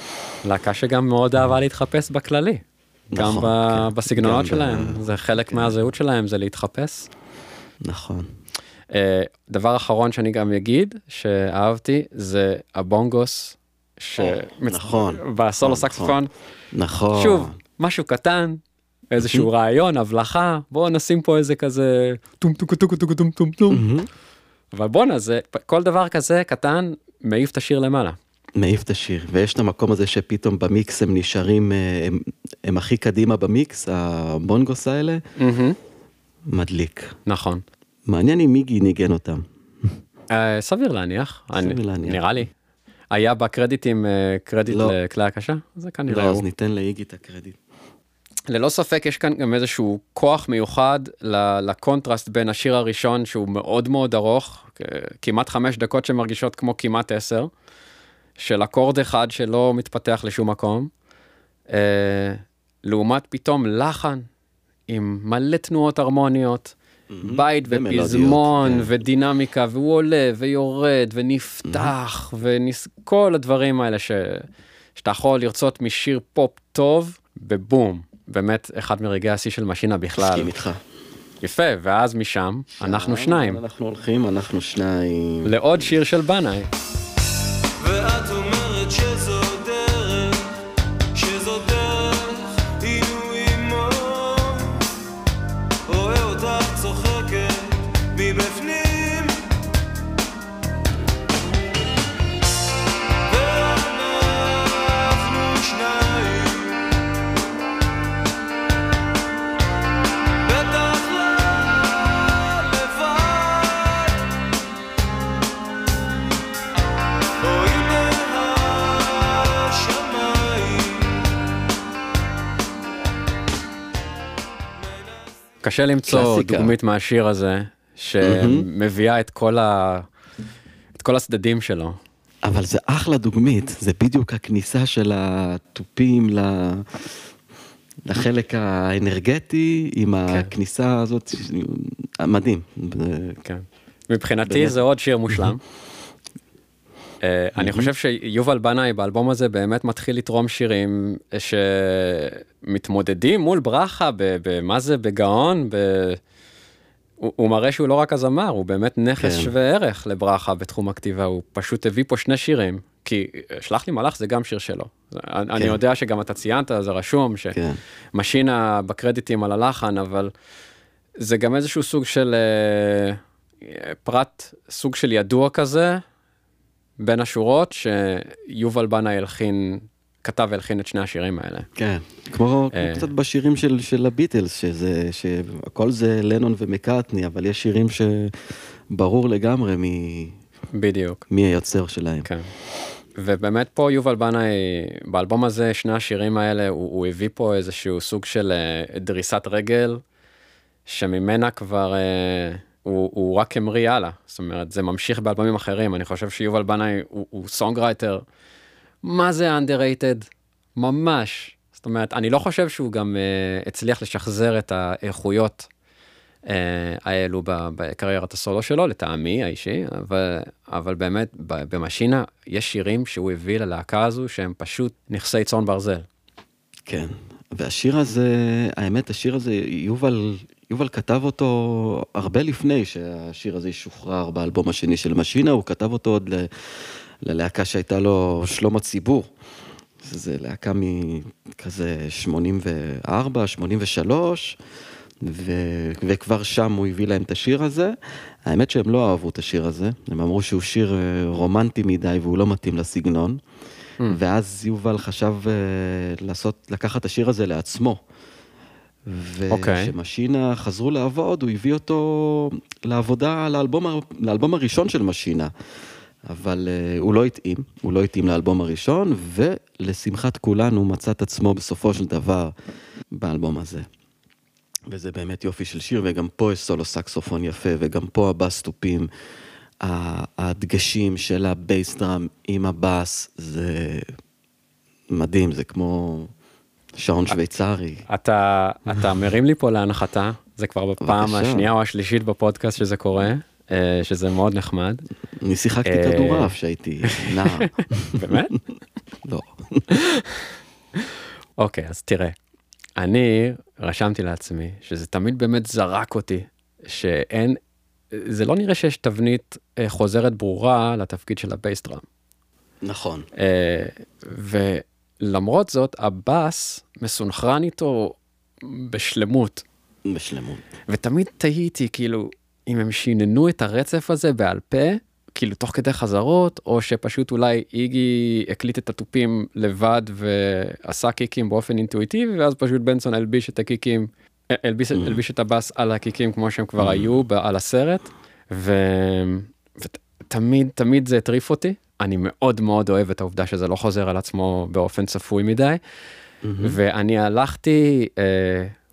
להקה שגם מאוד אהבה להתחפש בכללי. גם
נכון,
ב-
כן.
בסגנונות
גם ב-
שלהם, זה חלק
כן.
מהזהות שלהם, זה להתחפש.
נכון.
אה, דבר אחרון שאני גם אגיד, שאהבתי, זה הבונגוס,
נכון.
בסולו
נכון,
סקסופון.
נכון.
שוב, משהו קטן, איזשהו רעיון, הבלחה, בואו נשים פה איזה כזה טום טום טום טום טום טום טום. אבל בואנה, זה, כל דבר כזה קטן, מעיף את השיר למעלה.
מעיף את השיר, ויש את המקום הזה שפתאום במיקס הם נשארים, אה, הם, הם הכי קדימה במיקס, הבונגוס האלה, מדליק.
נכון.
מעניין אם מיגי ניגן אותם.
אה, סביר להניח.
סביר
אני-
להניח.
נראה לי. היה בקרדיטים אה, קרדיט
לא.
לכלי הקשה? זה כנראה
לא,
הוא.
אז ניתן לאיגי את הקרדיט.
ללא ספק יש כאן גם איזשהו כוח מיוחד לקונטרסט בין השיר הראשון שהוא מאוד מאוד ארוך, כמעט חמש דקות שמרגישות כמו כמעט עשר, של אקורד אחד שלא מתפתח לשום מקום, אה, לעומת פתאום לחן עם מלא תנועות הרמוניות, בית ופזמון
כן.
ודינמיקה והוא עולה ויורד ונפתח וכל הדברים האלה ש... שאתה יכול לרצות משיר פופ טוב בבום. באמת אחד מרגעי השיא של משינה בכלל.
מסכים איתך.
יפה, ואז משם אנחנו שניים.
אנחנו הולכים, אנחנו שניים.
לעוד שיר של בנאי.
ואת אותך צוחקת מבפנים.
קשה למצוא
קלאסיקה.
דוגמית מהשיר הזה, שמביאה את כל ה... את כל הצדדים שלו.
אבל זה אחלה דוגמית, זה בדיוק הכניסה של התופים ל... לחלק האנרגטי, עם הכניסה הזאת, מדהים.
כן. מבחינתי
באמת.
זה עוד שיר מושלם. אה, אני חושב שיובל בנאי באלבום הזה באמת מתחיל לתרום שירים שמתמודדים מול ברכה, במה זה, בגאון, ב... הוא, הוא מראה שהוא לא רק הזמר, הוא באמת נכס
כן.
שווה ערך לברכה בתחום הכתיבה, הוא פשוט הביא פה שני שירים, כי אה, שלח לי מלאך זה גם שיר שלו. אני אני
כן.
יודע שגם אתה ציינת, זה רשום,
כן.
שמשינה בקרדיטים על הלחן, אבל זה גם איזשהו סוג של אה, אה, פרט, סוג של ידוע כזה, בין השורות, שיובל בנאי הלחין, כתב והלחין את שני השירים האלה.
כן, כמו
אה.
כמו קצת בשירים של, של הביטלס, שזה, שהכל זה לנון ומקארטני, אבל יש שירים שברור לגמרי מי,
בדיוק.
מי היוצר שלהם.
כן. ובאמת פה יובל בנאי, באלבום הזה, שני השירים האלה, הוא, הוא הביא פה איזשהו סוג של אה, דריסת רגל, שממנה כבר אה, הוא, הוא רק המריא הלאה. זאת אומרת, זה ממשיך באלבומים אחרים. אני חושב שיובל בנאי הוא, הוא songwriter, מה זה underrated? ממש. זאת אומרת, אני לא חושב שהוא גם אה, הצליח לשחזר את האיכויות אה, האלו בקריירת הסולו שלו, לטעמי האישי, אבל, אבל באמת, במשינה יש שירים שהוא הביא ללהקה הזו שהם פשוט נכסי צאן ברזל.
כן, והשיר הזה, האמת, השיר הזה, יובל, יובל כתב אותו הרבה לפני שהשיר הזה ישוחרר באלבום השני של משינה, הוא כתב אותו עוד ל, ללהקה שהייתה לו שלום הציבור. זה להקה מכזה 84, 83, ו, וכבר שם הוא הביא להם את השיר הזה. האמת שהם לא אהבו את השיר הזה, הם אמרו שהוא שיר אה, רומנטי מדי והוא לא מתאים לסגנון. ואז יובל חשב אה, לעשות, לקחת את השיר הזה לעצמו.
אוקיי.
וכשמשינה חזרו לעבוד, הוא הביא אותו לעבודה לאלבום, לאלבום הראשון של משינה. אבל uh, הוא לא התאים, הוא לא התאים לאלבום הראשון, ולשמחת כולנו מצא את עצמו בסופו של דבר באלבום הזה. וזה באמת יופי של שיר, וגם פה יש סולו סקסופון יפה, וגם פה הבאס תופים, ה- הדגשים של ה bass drum עם הבאס, זה מדהים, זה כמו שעון שוויצרי.
אתה, אתה מרים לי פה להנחתה, זה כבר בפעם
בבקשה.
השנייה או השלישית בפודקאסט שזה קורה, אה, שזה מאוד נחמד.
אני שיחקתי
אה,
כדורעף כשהייתי נער.
באמת?
לא.
אוקיי, אז תראה, אני רשמתי לעצמי שזה תמיד באמת זרק אותי, שאין, זה לא נראה שיש תבנית אה, חוזרת ברורה לתפקיד של הבייסטראם.
נכון.
אה, ולמרות זאת, הבאס מסונכרן איתו בשלמות.
בשלמות.
ותמיד תהיתי, כאילו, אם הם שיננו את הרצף הזה בעל פה, כאילו תוך כדי חזרות, או שפשוט אולי איגי הקליט את התופים לבד ועשה קיקים באופן אינטואיטיבי, ואז פשוט בנסון הלביש את הקיקים, הלביש, הלביש את הבאס על הקיקים כמו שהם כבר היו ב- על הסרט, ו... ותמיד, תמיד זה הטריף אותי. אני מאוד מאוד אוהב את העובדה שזה לא חוזר על עצמו באופן צפוי מדי. ואני הלכתי אה,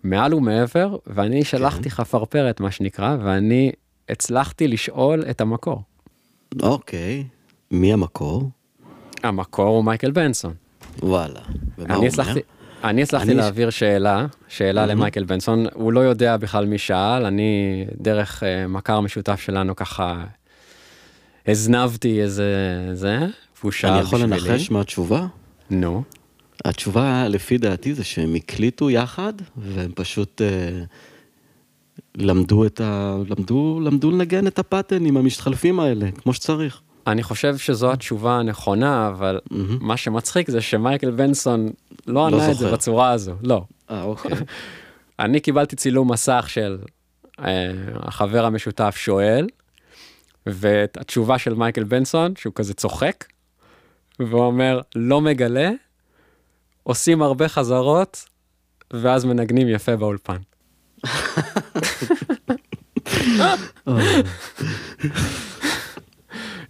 מעל ומעבר, ואני שלחתי חפרפרת, מה שנקרא, ואני הצלחתי לשאול את המקור.
אוקיי. מי המקור?
המקור הוא מייקל בנסון.
וואלה. ומה
אני
הוא
הצלחתי,
אומר?
אני הצלחתי
אני-
להעביר שאלה, שאלה למייקל בנסון, הוא לא יודע בכלל מי שאל, אני דרך אה, מכר משותף שלנו ככה הזנבתי איזה זה, והוא שאל
אני יכול
בשבילי.
לנחש מה התשובה?
נו,
התשובה לפי דעתי זה שהם הקליטו יחד, והם פשוט אה, למדו את ה... למדו, למדו לנגן את הפאטן עם המשתחלפים האלה, כמו שצריך.
אני חושב שזו התשובה הנכונה, אבל מה שמצחיק זה שמייקל בנסון לא
לא
ענה את זה
זוכר.
בצורה הזו, לא.
אה, אוקיי.
אני קיבלתי צילום מסך של אה, החבר המשותף שואל, ואת התשובה של מייקל בנסון, שהוא כזה צוחק, והוא אומר, לא מגלה, עושים הרבה חזרות, ואז מנגנים יפה באולפן.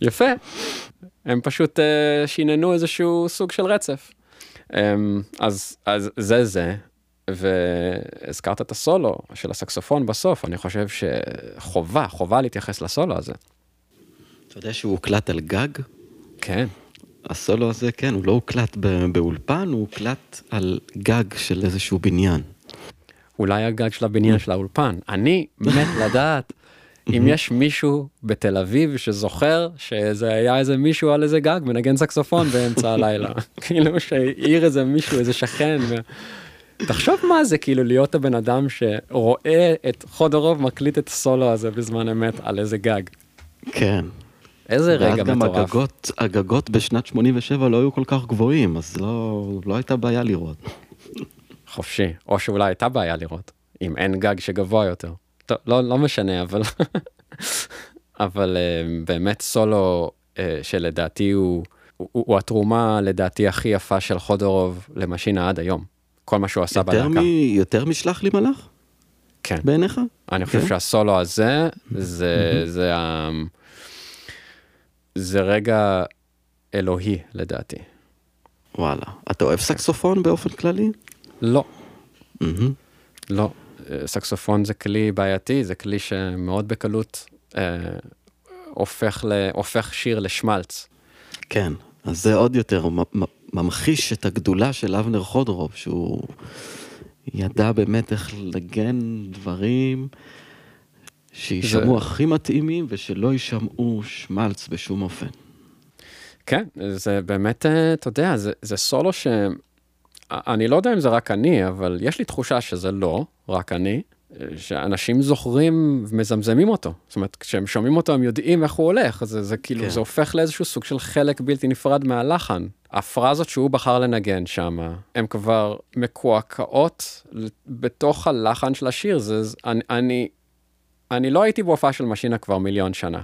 יפה. הם פשוט uh, שיננו איזשהו סוג של רצף. Um, אז, אז זה זה, והזכרת את הסולו של הסקסופון בסוף, אני חושב שחובה, חובה להתייחס לסולו הזה.
אתה יודע שהוא הוקלט על גג?
כן,
הסולו הזה, כן, הוא לא הוקלט באולפן, הוא הוקלט על גג של איזשהו בניין.
אולי הגג של הבניין של האולפן. אני מת לדעת אם יש מישהו בתל אביב שזוכר שזה היה איזה מישהו על איזה גג מנגן סקסופון באמצע הלילה. כאילו שהעיר איזה מישהו, איזה שכן. ו... תחשוב מה זה כאילו להיות הבן אדם שרואה את חודורוב מקליט את הסולו הזה בזמן אמת על איזה גג.
כן.
איזה
ואז
רגע
גם
מטורף.
הגגות, הגגות בשנת 87 לא היו כל כך גבוהים, אז לא, לא הייתה בעיה לראות.
חופשי, או שאולי הייתה בעיה לראות, אם אין גג שגבוה יותר. טוב, לא, לא משנה, אבל, אבל uh, באמת סולו uh, שלדעתי הוא, הוא, הוא התרומה לדעתי הכי יפה של חודורוב למשינה עד היום. כל מה שהוא עשה בלהקה.
מ... יותר משלח לי מלאך
כן.
בעיניך?
אני חושב
כן?
שהסולו הזה, זה, זה, ה- זה רגע אלוהי לדעתי.
וואלה. אתה אוהב סקסופון באופן כללי?
לא,
מהמם.
לא, אה, סקסופון זה כלי בעייתי, זה כלי שמאוד בקלות אה, הופך, ל, הופך שיר לשמלץ.
כן. אז זה עוד יותר ממחיש את הגדולה של אבנר חודרוב, שהוא ידע באמת איך לנגן דברים שיישמעו
זה-
הכי מתאימים ושלא יישמעו שמלץ בשום אופן.
כן, זה באמת, אה, אתה יודע, זה, זה סולו ש... אני לא יודע אם זה רק אני, אבל יש לי תחושה שזה לא רק אני, אה, שאנשים זוכרים ומזמזמים אותו. זאת אומרת, כשהם שומעים אותו הם יודעים איך הוא הולך, זה, זה כאילו,
כן.
זה הופך לאיזשהו סוג של חלק בלתי נפרד מהלחן. הפרזות שהוא בחר לנגן שם, הן כבר מקועקעות בתוך הלחן של השיר. זה, זה- אני, אני, אני לא הייתי בהופעה של משינה כבר מיליון שנה.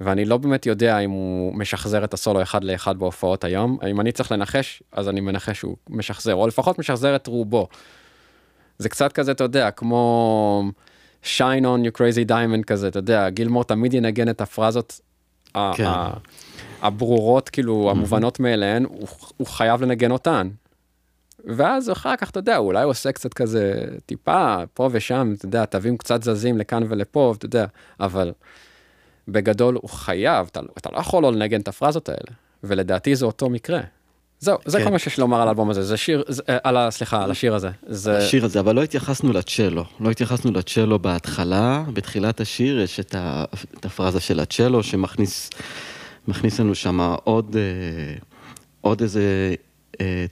ואני לא באמת יודע אם הוא משחזר את הסולו אחד לאחד בהופעות היום. אם אני צריך לנחש, אז אני מנחש שהוא משחזר, או לפחות משחזר את רובו. זה קצת כזה, אתה יודע, כמו shine on you crazy diamond כזה, אתה יודע, גילמור תמיד ינגן את הפרזות
כן.
הברורות, כאילו, המובנות מאליהן, הוא, הוא חייב לנגן אותן. ואז אחר כך, אתה יודע, אולי הוא עושה קצת כזה טיפה, פה ושם, אתה יודע, תווים קצת זזים לכאן ולפה, אתה יודע, אבל בגדול הוא חייב, אתה, אתה לא יכול לא לנגן את הפרזות האלה, ולדעתי זה אותו מקרה. זהו, זה
כן.
כל מה שיש לומר על האלבום הזה, זה שיר, זה, אה, על ה... סליחה, על השיר הזה. זה...
השיר הזה, אבל לא התייחסנו לצ'לו. לא התייחסנו לצ'לו בהתחלה, בתחילת השיר יש את, ה, את הפרזה של הצ'לו שמכניס מכניס לנו שם עוד, אה, עוד איזה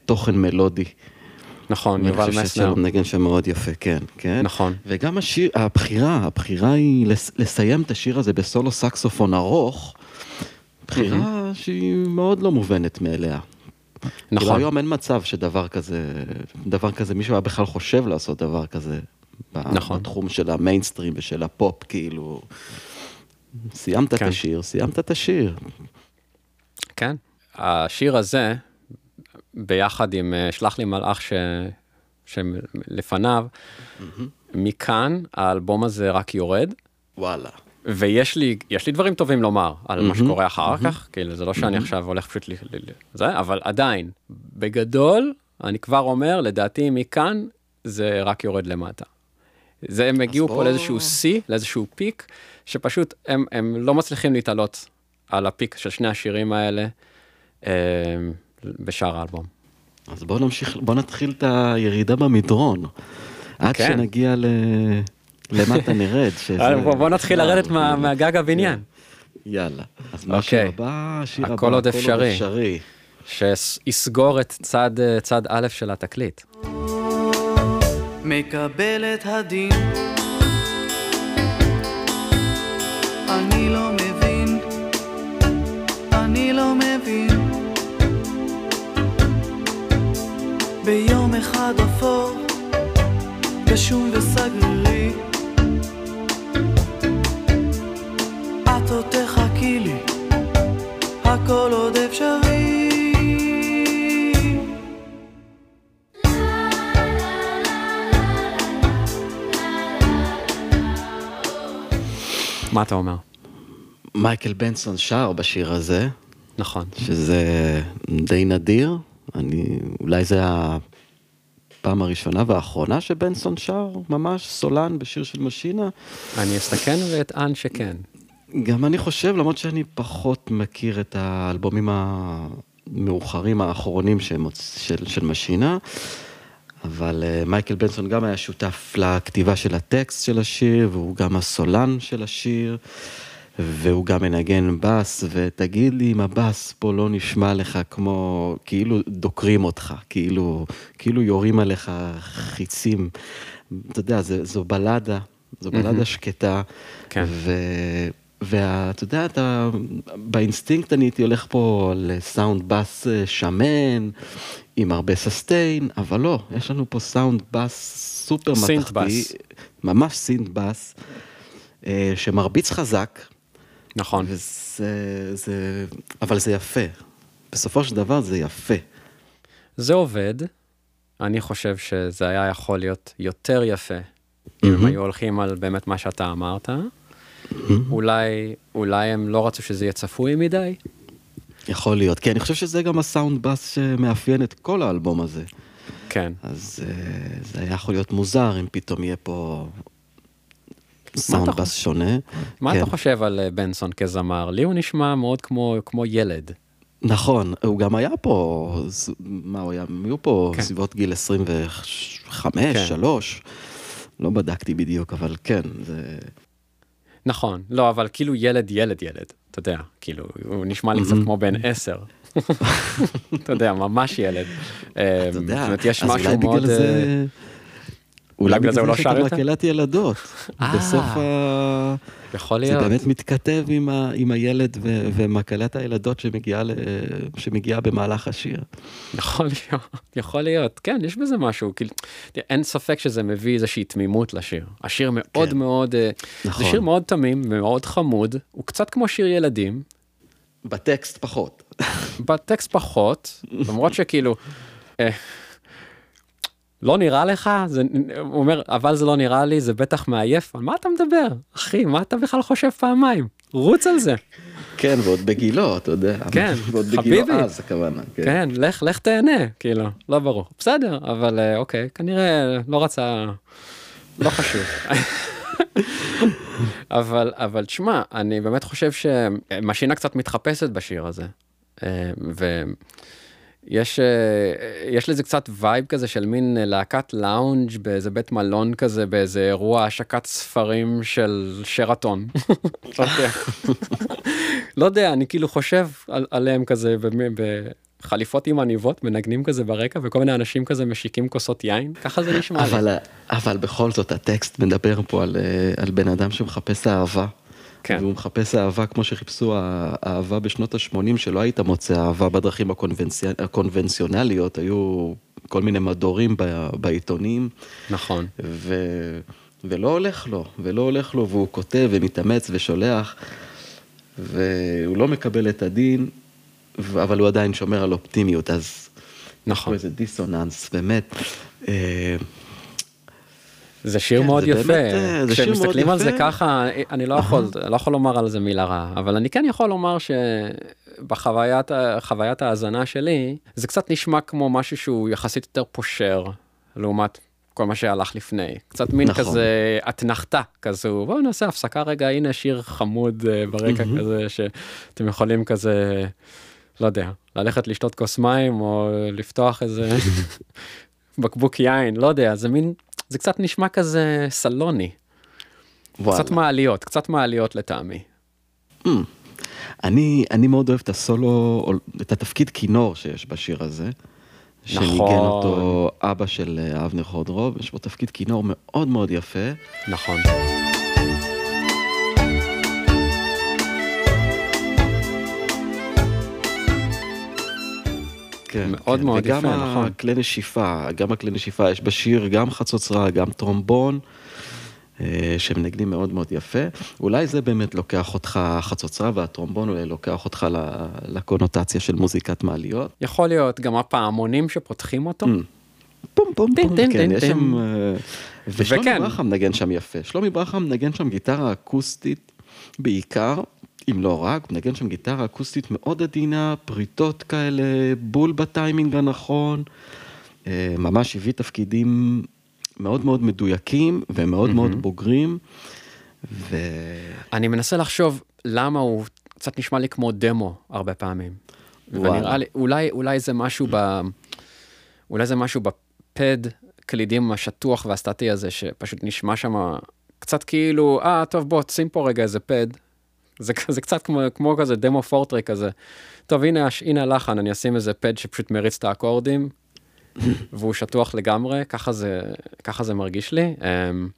תוכן מלודי.
נכון, יובל
חושב
מסנר.
שהצ'לו מנגן שם מאוד יפה, כן, כן.
נכון.
וגם השיר, הבחירה, הבחירה היא לס, לסיים את השיר הזה בסולו סקסופון ארוך, בחירה שהיא מאוד לא מובנת מאליה. כאילו
נכון.
היום אין מצב שדבר כזה, דבר כזה, מישהו היה בכלל חושב לעשות דבר כזה.
נכון.
בתחום של המיינסטרים ושל הפופ, כאילו. סיימת את
כן.
השיר, סיימת את השיר.
כן. השיר הזה, ביחד עם אה, שלח לי מלאך ש... שלפניו, מכאן האלבום הזה רק יורד,
וואלה.
ויש לי, יש לי דברים טובים לומר על מה שקורה אחר כך, כאילו זה לא שאני עכשיו הולך פשוט ל... ל- ל- זה, אבל עדיין, בגדול, אני כבר אומר, לדעתי מכאן זה רק יורד למטה. זה, הם הגיעו פה
בוא-
לאיזשהו שיא, לאיזשהו פיק, שפשוט הם, הם לא מצליחים להתעלות על הפיק של שני השירים האלה. אה, בשאר האלבום.
אז בוא נמשיך, בוא נתחיל את הירידה במדרון. עד
כן.
שנגיע ל... למטה נרד. שזה-
אה, בוא, בוא נתחיל לרדת מה. מהגג הבניין,
יאללה. אז מה השיר הבא? השיר הבא,
הכל עוד אפשרי.
אפשרי.
שיסגור את צד, צד א' של התקליט.
מקבל את הדין אני לא מבין אני לא מבין ביום אחד אפור גשום וסגרירי את עוד תחכי לי הכל עוד אפשרי
מה אתה אומר?
מייקל בנסון שר בשיר הזה,
נכון.
שזה די נדיר. אני, אולי זה הפעם הראשונה והאחרונה שבנסון שר, ממש סולן בשיר של משינה.
אני אסתכן ואטען שכן.
גם אני חושב, למרות שאני פחות מכיר את האלבומים המאוחרים האחרונים שמוצ... של, של משינה, אבל uh, מייקל בנסון גם היה שותף לכתיבה של הטקסט של השיר, והוא גם הסולן של השיר, והוא גם מנגן בס, ותגיד לי אם הבס פה לא נשמע לך כמו, כאילו דוקרים אותך, כאילו, כאילו יורים עליך חיצים. אתה יודע, זה, זו בלדה, זו בלדה שקטה.
כן.
ו... ואתה יודע, אתה, באינסטינקט אני הייתי הולך פה לסאונד בס אה, שמן, עם הרבה sustain, אבל לא, יש לנו פה סאונד בס סופר
synth
מתכתי,
בס.
ממש סינט בס, אה, שמרביץ חזק,
נכון.
וזה, זה, אבל זה יפה. בסופו של דבר זה יפה.
זה עובד. אני חושב שזה היה יכול להיות יותר יפה אם הם היו הולכים על באמת מה שאתה אמרת. אולי, אולי הם לא רצו שזה יהיה צפוי מדי.
יכול להיות, כי אני חושב שזה גם הסאונד בס שמאפיין את כל האלבום הזה.
כן.
אז אה, זה היה יכול להיות מוזר אם פתאום יהיה פה סאונד בס שונה.
מה
כן.
אתה חושב על אה, בנסון כזמר? לי הוא נשמע מאוד כמו, כמו ילד.
נכון, הוא גם היה פה, ז- מה הוא היה, הם היו פה
כן.
סביבות גיל 25,
כן.
3, לא בדקתי בדיוק, אבל כן, זה...
נכון, לא, אבל כאילו ילד, ילד, ילד. אתה יודע, כאילו, הוא נשמע לי קצת כמו בן עשר. אתה יודע, ממש ילד.
אתה
זאת
יודע, אז אולי. בגלל
אה,
זה... אולי
בגלל זה הוא לא
יש
שר
את
יותר?
מקהלת ילדות.
אה.
בסוף ה...
יכול
זה
להיות.
באמת מתכתב עם, ה... עם הילד ו... ומקהלת הילדות שמגיעה, ל... שמגיעה במהלך השיר.
יכול להיות, יכול להיות, כן, יש בזה משהו, כאילו, אין ספק שזה מביא איזושהי תמימות לשיר. השיר מאוד
כן.
מאוד, אה,
נכון.
זה שיר מאוד תמים ומאוד חמוד, הוא קצת כמו שיר ילדים,
בטקסט פחות.
בטקסט פחות, למרות שכאילו, אה, לא נראה לך, זה, הוא אומר, אבל זה לא נראה לי, זה בטח מעייף, על מה אתה מדבר? אחי, מה אתה בכלל חושב פעמיים? רוץ על זה.
כן, ועוד בגילו, אתה יודע.
כן,
ועוד בגילו
חביבי.
אז, הכוונה. כן.
כן, לך, לך תהנה, כאילו, לא ברור. בסדר, אבל אה, אוקיי, כנראה לא רצה, לא חשוב. אבל, אבל תשמע, אני באמת חושב שמשינה קצת מתחפשת בשיר הזה. אה, ויש אה, יש לזה קצת vibe כזה של מין אה, להקת לאונג' באיזה בית מלון כזה, באיזה אירוע השקת ספרים של שרתון. יודע. לא יודע, אני כאילו חושב על, עליהם כזה בחליפות עם עניבות, מנגנים כזה ברקע, וכל מיני אנשים כזה משיקים כוסות יין, ככה זה נשמע.
אבל, אבל בכל זאת, הטקסט מדבר פה על, אה, על בן אדם שמחפש אהבה.
כן.
והוא מחפש אהבה כמו שחיפשו האהבה בשנות ה-80, שלא היית מוצא אהבה בדרכים הקונבנצי... הקונבנציונליות, היו כל מיני מדורים ב... בעיתונים,
נכון.
ו... ולא הולך לו, ולא הולך לו, והוא כותב ומתאמץ ושולח, והוא לא מקבל את הדין, אבל הוא עדיין שומר על אופטימיות, אז יש
נכון.
פה איזה דיסוננס, באמת.
זה שיר
כן,
מאוד
זה
יפה.
באמת, אה, זה
כשמסתכלים על זה
יפה.
ככה, אני לא יכול, לא יכול לומר על זה מילה רעה, אבל אני כן יכול לומר שבחוויית ההאזנה שלי, זה קצת נשמע כמו משהו שהוא יחסית יותר פושר, לעומת כל מה שהלך לפני. קצת מין
נכון.
כזה אתנחתה כזו, בואו נעשה הפסקה רגע, הנה שיר חמוד אה, ברקע כזה, שאתם יכולים כזה, לא יודע, ללכת לשתות כוס מים, או לפתוח איזה בקבוק יין, לא יודע, זה מין, זה קצת נשמע כזה סלוני,
וואלה.
קצת מעליות, קצת מעליות לטעמי.
אני, אני מאוד אוהב את הסולו, את התפקיד כינור שיש בשיר הזה. שניגן
נכון.
אותו אבא של אה, אבנר חודרוב, יש בו תפקיד כינור מאוד מאוד יפה.
נכון.
כן,
מאוד
כן.
מאוד
וגם
יפה, נכון.
הכלי נשיפה, גם הכלי נשיפה, יש בשיר גם חצוצרה, גם טרומבון, אה, שמנגנים מאוד מאוד יפה. אולי זה באמת לוקח אותך, החצוצרה והטרומבון אולי לוקח אותך לקונוטציה של מוזיקת מעליות.
יכול להיות גם הפעמונים שפותחים אותו.
פום פום פום,
טין,
כן, יש. שם... אה, ושלומי. ברכה מנגן שם יפה. שלומי ברכה מנגן שם גיטרה אקוסטית בעיקר, אם לא רק, הוא מנגן שם גיטרה אקוסטית מאוד עדינה, פריטות כאלה, בול בטיימינג הנכון. אה, ממש הביא תפקידים מאוד מאוד מדויקים ומאוד מאוד בוגרים. ו...
אני מנסה לחשוב למה הוא קצת נשמע לי כמו דמו הרבה פעמים. ונראה לי, אולי, אולי זה משהו ב... אולי זה משהו בפד קלידים השטוח והסטטי הזה, שפשוט נשמע שם קצת כאילו, אה, טוב, בוא, שים פה רגע איזה פד. זה, זה קצת כמו, כמו כזה דמו פורטרק כזה. טוב, הנה, הנה הלחן, אני אשים איזה פד שפשוט מריץ את האקורדים, והוא שטוח לגמרי, ככה זה, ככה זה מרגיש לי. אמ,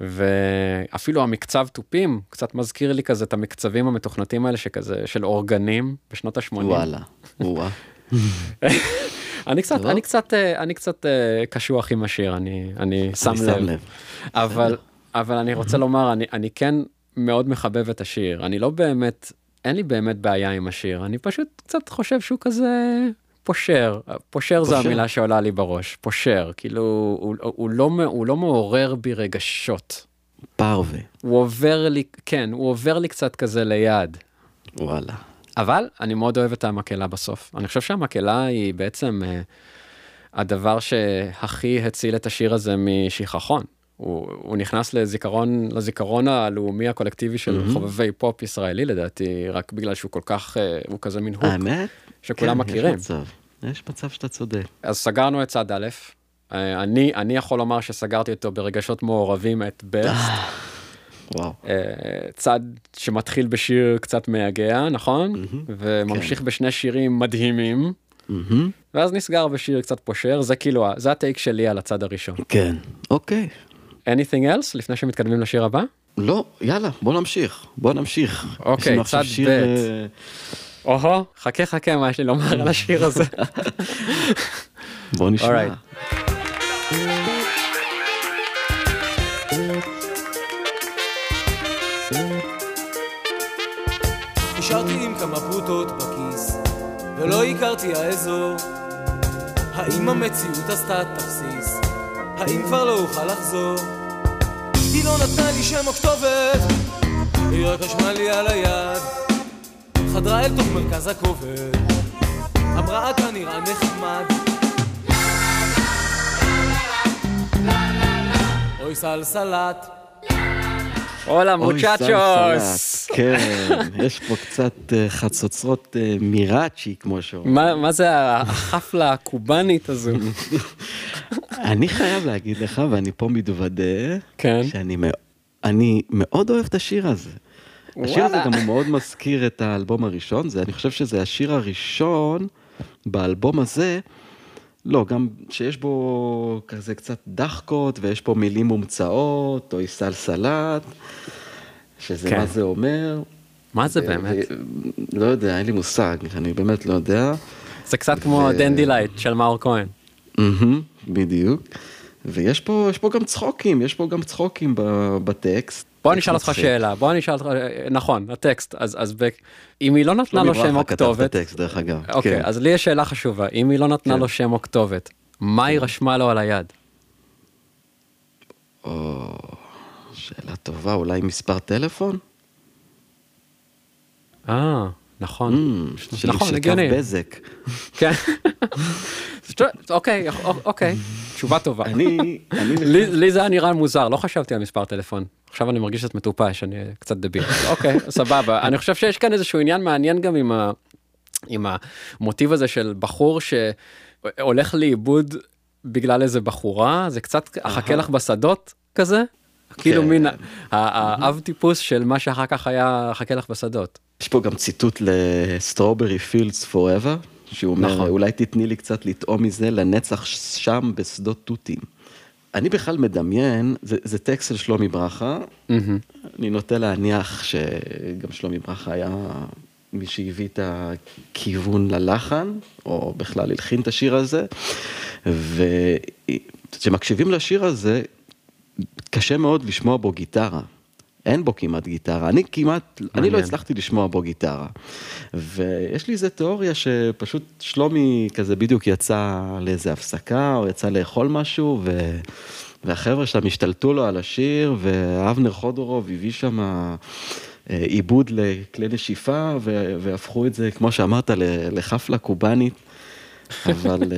ואפילו המקצב תופים קצת מזכיר לי כזה את המקצבים המתוכנתים האלה שכזה של אורגנים בשנות ה-80.
וואלה, וואלה.
אני קצת. אני קצת, אה, אני קצת אה, קשוח עם השיר, אני, אני. שם לב. אבל, אבל אני רוצה לומר, אני, אני כן מאוד מחבב את השיר. אני לא באמת, אין לי באמת בעיה עם השיר, אני פשוט קצת חושב שהוא כזה פושר. פושר זו
פושר.
המילה שעולה לי בראש, פושר. כאילו, הוא, הוא, הוא, לא, הוא לא מעורר בי רגשות.
פרווה,
הוא עובר לי, כן, הוא עובר לי קצת כזה ליד.
וואלה.
אבל אני מאוד אוהב את המקהלה בסוף. אני חושב שהמקהלה היא בעצם uh, הדבר שהכי הציל את השיר הזה משכחון. הוא, הוא נכנס לזיכרון, לזיכרון הלאומי הקולקטיבי של חובבי פופ ישראלי לדעתי, רק בגלל שהוא כל כך, uh, הוא כזה מין הוק.
האמת?
שכולם
כן,
מכירים.
יש מצב, יש מצב שאתה צודק.
אז סגרנו את צד א', אה, אני, אני יכול לומר שסגרתי אותו ברגשות מעורבים את בסט.
וואו.
אה, צד שמתחיל בשיר קצת מייגע, נכון? וממשיך בשני שירים מדהימים,
מהמם.
ואז נסגר בשיר קצת פושר, זה כאילו, זה הטייק שלי על הצד הראשון.
כן, אוקיי.
Anything else לפני שמתקדמים לשיר הבא?
לא, יאללה, בוא נמשיך, בוא נמשיך.
אוקיי, צד
שיר,
ב'.
אה,
או-הו, חכה חכה מה יש לי לומר על השיר הזה.
בוא נשמע.
Alright.
נשארתי עם כמה פרוטות בכיס, ולא הכרתי האזור. האם המציאות עשתה תכסיס? האם כבר לא אוכל לחזור? היא לא נתנה לי שם או כתובת, היא רק רשמה לי על היד. חדרה אל תוך מרכז הכובד, אמרה אתה נראה נחמד. אוי סלסלת,
הולה
אוי,
מוצ'צ'וס!
כן, יש פה קצת אה, חצוצרות אה, מיראצ'י, כמו שאומרים.
מה מה זה החפלה הקובאנית הזו?
אני חייב להגיד לך, ואני פה מתוודה,
כן.
שאני מאו- אני מאוד אוהב את השיר הזה. השיר הזה. גם הוא מאוד מזכיר את האלבום הראשון, זה, אני חושב שזה השיר הראשון באלבום הזה, לא, גם שיש בו כזה קצת דחקות, ויש פה מילים מומצאות, או סלסלת, שזה
כן.
מה זה אומר.
מה זה
ו-
באמת?
ו- לא יודע, אין לי מושג, אני באמת לא יודע.
זה קצת כמו
ו-
דנדי לייט של מאור כהן.
בדיוק. ויש פה, יש פה גם צחוקים, יש פה גם צחוקים ב- בטקסט.
בוא אני אשאל אותך. שאלה, בוא אני אשאל אותך, נכון, הטקסט, אז אז ב- אם היא לא נתנה
שלומי
לו שם או
כתב את
כתובת,
הטקסט, דרך אגב.
אוקיי,
כן.
אז לי יש שאלה חשובה, אם היא לא נתנה
כן.
לו שם או כתובת, מה היא רשמה לו על היד?
או, שאלה טובה, אולי מספר טלפון?
אה, נכון,
Mm, של-
נכון,
של קו
הגיוני.
בזק.
כן. אוקיי, אוקיי, תשובה טובה.
אני,
לי זה היה נראה מוזר, לא חשבתי על מספר טלפון. עכשיו אני מרגיש קצת מטופש, אני קצת דביל. אוקיי, סבבה. אני חושב שיש כאן איזשהו עניין מעניין גם עם, ה, עם המוטיב הזה של בחור שהולך לאיבוד בגלל איזה בחורה, זה קצת אחכה לך בשדות כזה. כאילו
כן.
מין האב טיפוס של מה שאחר כך היה אחכה לך בשדות.
יש פה גם ציטוט לסטרוברי פילדס פוראבר, שהוא אומר,
נכון.
אולי תתני לי קצת לטעום מזה לנצח שם בשדות תותים. אני בכלל מדמיין, זה, זה טקסט של שלומי ברכה, אני נוטה להניח שגם שלומי ברכה היה מי שהביא את הכיוון ללחן, או בכלל הלחין את השיר הזה, וכשמקשיבים לשיר הזה, קשה מאוד לשמוע בו גיטרה. אין בו כמעט גיטרה, אני כמעט, אני לא
מעניין.
הצלחתי לשמוע בו גיטרה. ויש לי איזה תיאוריה שפשוט שלומי כזה בדיוק יצא לאיזה הפסקה, או יצא לאכול משהו, ו... והחבר'ה שם השתלטו לו על השיר, ואבנר חודורוב הביא שם אה, עיבוד לכלי נשיפה, ו... והפכו את זה, כמו שאמרת, לחפלה קובאנית. אבל...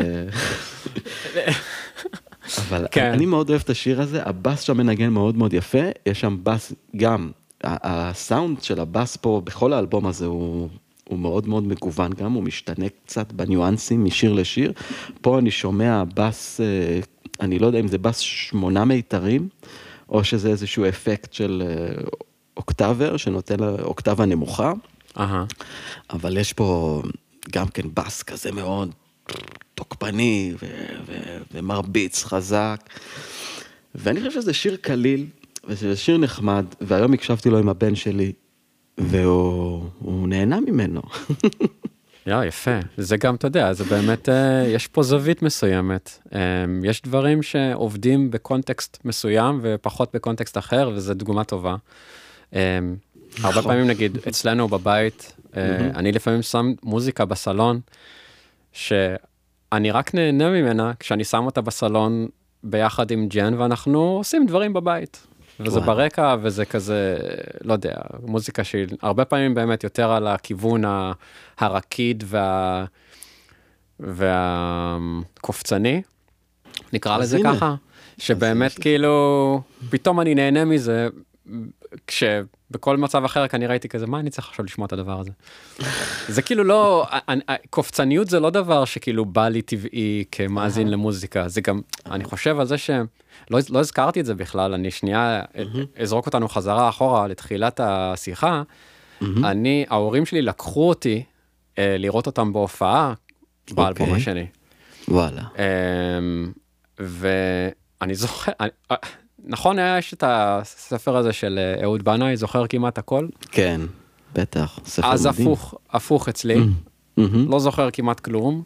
אבל
כן.
אני מאוד אוהב את השיר הזה, הבאס שם מנגן מאוד מאוד יפה, יש שם באס גם, הסאונד של הבאס פה בכל האלבום הזה הוא, הוא מאוד מאוד מגוון גם, הוא משתנה קצת בניואנסים משיר לשיר. פה אני שומע באס, אה, אני לא יודע אם זה באס שמונה מיתרים, או שזה איזשהו אפקט של אה, אוקטבר שנותן אוקטבה נמוכה.
אהה.
אבל יש פה גם כן בס כזה מאוד תוקפני ו- ו- ומרביץ חזק. ואני חושב שזה שיר קליל, וזה שיר נחמד, והיום הקשבתי לו עם הבן שלי, והוא הוא נהנה ממנו.
יא, יפה. זה גם, אתה יודע, זה באמת, אה, יש פה זווית מסוימת. אה, יש דברים שעובדים בקונטקסט מסוים ופחות בקונטקסט אחר, וזו דוגמה טובה. אה, הרבה
נכון.
פעמים, נגיד, אצלנו בבית, אני לפעמים שם מוזיקה בסלון, שאני רק נהנה ממנה כשאני שם אותה בסלון ביחד עם ג'ן, ואנחנו עושים דברים בבית. וזה
וואלה.
ברקע, וזה כזה, לא יודע, מוזיקה שהיא הרבה פעמים באמת יותר על הכיוון הרקיד וה... והקופצני, נקרא לזה
הנה.
ככה, שבאמת. כאילו, פתאום אני נהנה מזה, כשבכל מצב אחר כנראה הייתי כזה, מה אני צריך עכשיו לשמוע את הדבר הזה? זה כאילו לא, אני- קופצניות זה לא דבר שכאילו בא לי טבעי כמאזין למוזיקה, זה גם, אני חושב על זה שלא לא הזכרתי את זה בכלל, אני שנייה אזרוק אותנו חזרה אחורה לתחילת השיחה, אני, ההורים שלי לקחו אותי אה, לראות אותם בהופעה באלבום
אוקיי.
השני.
וואלה.
אמ, ואני זוכר, אה, נכון היה יש את הספר הזה של אה, אהוד בנאי, זוכר כמעט הכל?
כן, בטח, ספר
אז
מדהים.
הפוך, הפוך אצלי,
מהמם.
לא זוכר כמעט כלום,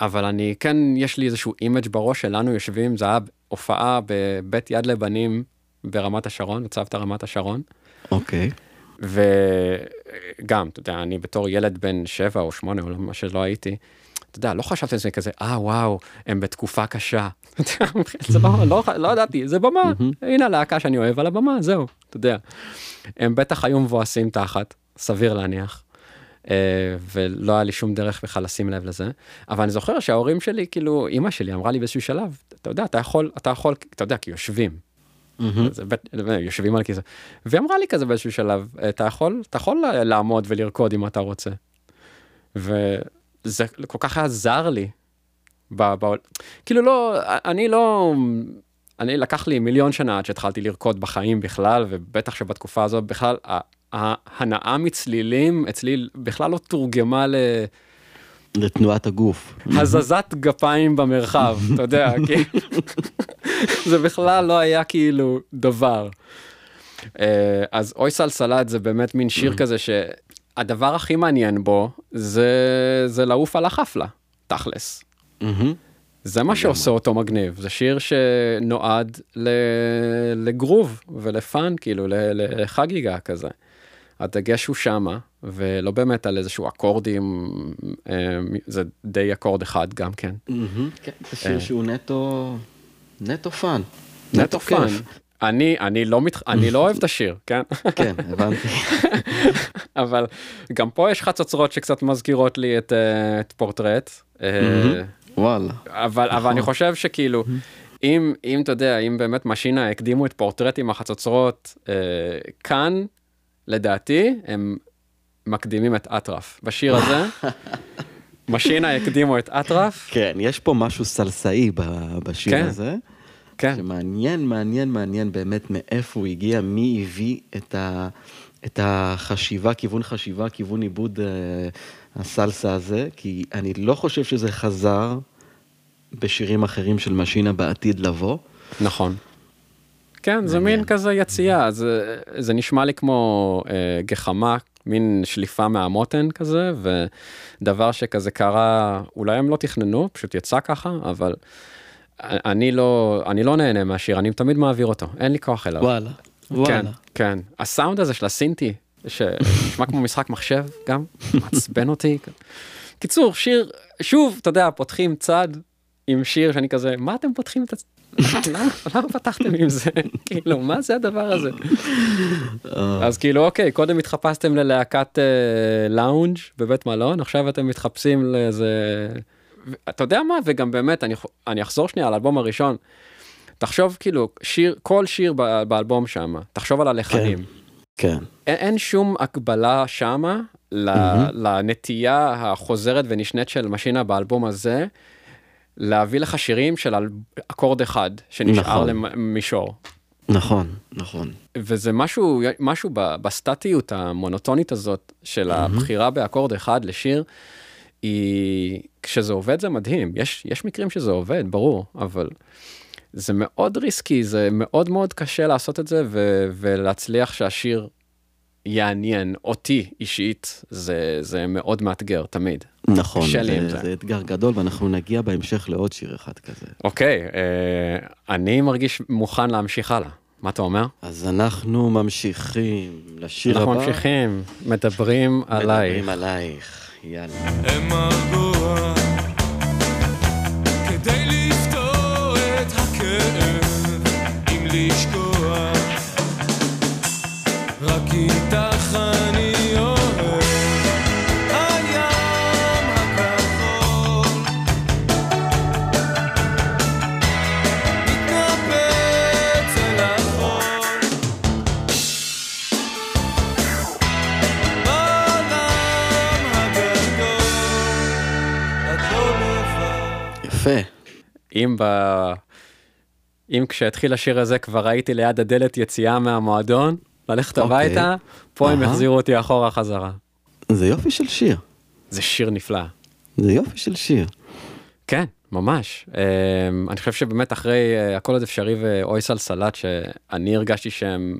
אבל אני כן, יש לי איזשהו image בראש שלנו יושבים, זה היה הופעה בבית יד לבנים ברמת השרון, בצוותא רמת השרון,
אוקיי.
וגם, אתה יודע, אני בתור ילד בן שבע או שמונה, או מה שלא הייתי, אתה יודע, לא חשבתי על זה כזה, אה, וואו, הם בתקופה קשה. זה לא, לא, לא ידעתי, זה במה, הנה הלהקה שאני אוהב על הבמה, זהו, אתה יודע. הם בטח היו מבואסים תחת, סביר להניח. אה, ולא היה לי שום דרך בכלל לשים לב לזה. אבל אני זוכר שההורים שלי, כאילו, אימא שלי אמרה לי באיזשהו שלב, אתה יודע, אתה יכול, אתה יכול, אתה יודע, כי יושבים. בית, יושבים על כיסא. והיא אמרה לי כזה באיזשהו שלב, אתה יכול, אתה יכול לעמוד ולרקוד אם אתה רוצה. וזה כל כך היה זר לי. ב, ב, כאילו לא, אני לא, אני לקח לי מיליון שנה עד שהתחלתי לרקוד בחיים בכלל, ובטח שבתקופה הזאת בכלל, ההנאה מצלילים אצלי בכלל לא תורגמה ל...
לתנועת הגוף.
הזזת גפיים במרחב, אתה יודע, כי זה בכלל לא היה כאילו דבר. אה, אז אוי סלסלת זה באמת מין שיר כזה שהדבר הכי מעניין בו זה, זה לעוף על החפלה, תכלס.
מהמם.
זה מה שעושה אותו מגניב, זה שיר שנועד ל... ל groove ול fun, כאילו, ל... לחגיגה כזה. הדגש הוא שמה, ולא באמת על איזשהו אקורדים, אה, זה די אקורד אחד גם כן.
כן, זה
אה.
שיר שהוא נטו, נטו fun.
נטו
fun.
אני, אני, לא מת... אני לא אוהב את השיר, כן?
כן, הבנתי.
אבל גם פה יש חצוצרות שקצת מזכירות לי את, אה, את פורטרט. אה,
וואלה.
אבל, אבל אני חושב שכאילו, אם, אם אתה יודע, אם באמת משינה הקדימו את פורטרט עם החצוצרות, אה, כאן, לדעתי, הם מקדימים את אטרף. בשיר הזה, משינה הקדימו את אטרף,
כן, יש פה משהו סלסאי בשיר
כן.
הזה.
כן,
שמעניין, מעניין, מעניין באמת מאיפה הוא הגיע, מי הביא את, ה, את החשיבה, כיוון חשיבה, כיוון עיבוד אה, הסלסה הזה, כי אני לא חושב שזה חזר בשירים אחרים של משינה בעתיד לבוא.
נכון. כן, זה מין כזה יציאה, זה, זה נשמע לי כמו אה, גחמה, מין שליפה מהמותן כזה, ודבר שכזה קרה, אולי הם לא תכננו, פשוט יצא ככה, אבל אני לא, אני לא נהנה מהשיר, אני תמיד מעביר אותו, אין לי כוח אליו.
וואלה,
כן, כן. הסאונד הזה של הסינטי, שנשמע כמו משחק מחשב גם, מעצבן אותי. קיצור, שיר, שוב, אתה יודע, פותחים צד עם שיר שאני כזה, מה אתם פותחים את הצ... למה, פתחתם עם זה? כאילו, מה זה הדבר הזה? אז כאילו, אוקיי, קודם התחפשתם ללהקת אה, לאונג' בבית מלון, עכשיו אתם מתחפשים לאיזה... אתה יודע מה? וגם באמת, אני, אני אחזור שנייה על האלבום הראשון. תחשוב כאילו, שיר, כל שיר באלבום שם, תחשוב על הלחנים.
כן.
אין, אין שום הקבלה שמה ל, לנטייה החוזרת ונשנית של משינה באלבום הזה, להביא לך שירים של אקורד אחד שנשאר
נכון.
למישור.
נכון, נכון.
וזה משהו, משהו בסטטיות המונוטונית הזאת של הבחירה באקורד אחד לשיר, היא, כשזה עובד זה מדהים. יש, יש מקרים שזה עובד, ברור, אבל זה מאוד ריסקי, זה מאוד מאוד קשה לעשות את זה, ו, ולהצליח שהשיר יעניין אותי אישית, זה, זה מאוד מאתגר תמיד.
נכון, זה,
זה.
זה אתגר גדול, ואנחנו נגיע בהמשך לעוד שיר אחד כזה.
אוקיי, אה, אני מרגיש מוכן להמשיך הלאה. מה אתה אומר?
אז אנחנו ממשיכים לשיר
אנחנו
הבא.
ממשיכים, מדברים עלייך.
מדברים עלייך, יאללה. יפה.
אם ב... אם כשהתחיל השיר הזה כבר הייתי ליד הדלת יציאה מהמועדון, ללכת
אוקיי.
הביתה, פה הם
אהה.
יחזירו אותי אחורה חזרה.
זה יופי של שיר.
זה שיר נפלא.
זה יופי של שיר.
כן, ממש. אמ, אני חושב שבאמת אחרי אה, הכל עוד אפשרי ואוי סלסלת, שאני הרגשתי שהם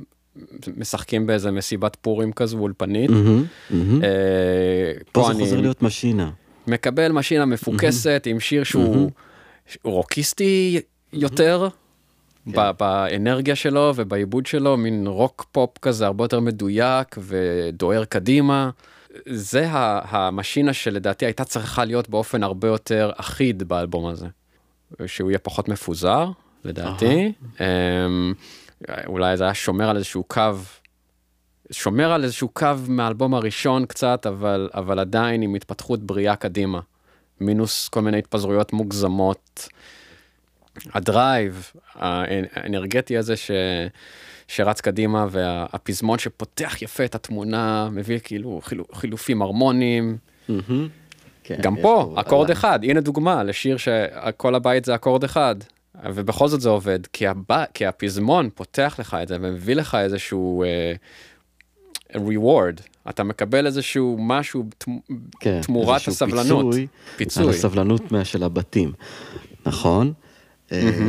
משחקים באיזה מסיבת פורים כזו אולפנית.
מהמם, מהמם.
אה,
פה
פה
זה
אני
חוזר להיות משינה.
מקבל משינה מפוקסת עם שיר שהוא רוקיסטי יותר. ב- באנרגיה שלו ובעיבוד שלו, מין רוק פופ כזה הרבה יותר מדויק ודוהר קדימה. זה המשינה שלדעתי הייתה צריכה להיות באופן הרבה יותר אחיד באלבום הזה. שהוא יהיה פחות מפוזר, לדעתי. אמ, אולי זה היה שומר על איזשהו קו שומר על איזשהו קו מהאלבום הראשון קצת, אבל, אבל עדיין עם התפתחות בריאה קדימה. מינוס כל מיני התפזרויות מוגזמות. ה drive, האנרגטי הזה ש... שרץ קדימה, והפזמון שפותח יפה את התמונה, מביא כאילו חילו, חילופים הרמוניים.
מהמם. כן,
גם
יש
פה, אקורד
עליי.
אחד, הנה דוגמה לשיר שכל הבית זה אקורד אחד, ובכל זאת זה עובד, כי, הבא, כי הפזמון פותח לך את זה ומביא לך איזשהו uh, reward, אתה מקבל איזשהו משהו
כן,
תמורת
איזשהו
הסבלנות.
פיצוי
פיצוי.
על הסבלנות של הבתים, נכון? אה,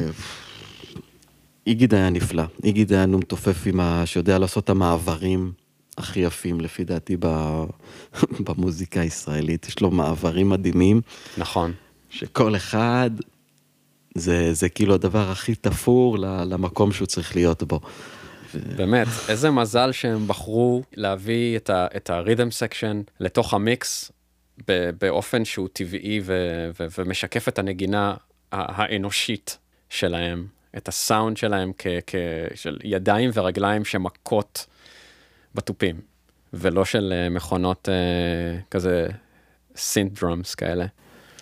איגיד היה נפלא, איגיד היה נום תופף עם ה... שיודע לעשות את המעברים הכי יפים לפי דעתי ב- במוזיקה הישראלית, יש לו מעברים מדהימים,
נכון.
שכל אחד זה, זה כאילו הדבר הכי תפור למקום שהוא צריך להיות בו.
באמת, איזה מזל שהם בחרו להביא את, ה, את ה rhythm section לתוך המיקס באופן שהוא טבעי ו, ו, ומשקף את הנגינה האנושית שלהם, את הסאונד שלהם כ, כ, של ידיים ורגליים שמכות בתופים, ולא של אה, מכונות אה, כזה synth drums כאלה.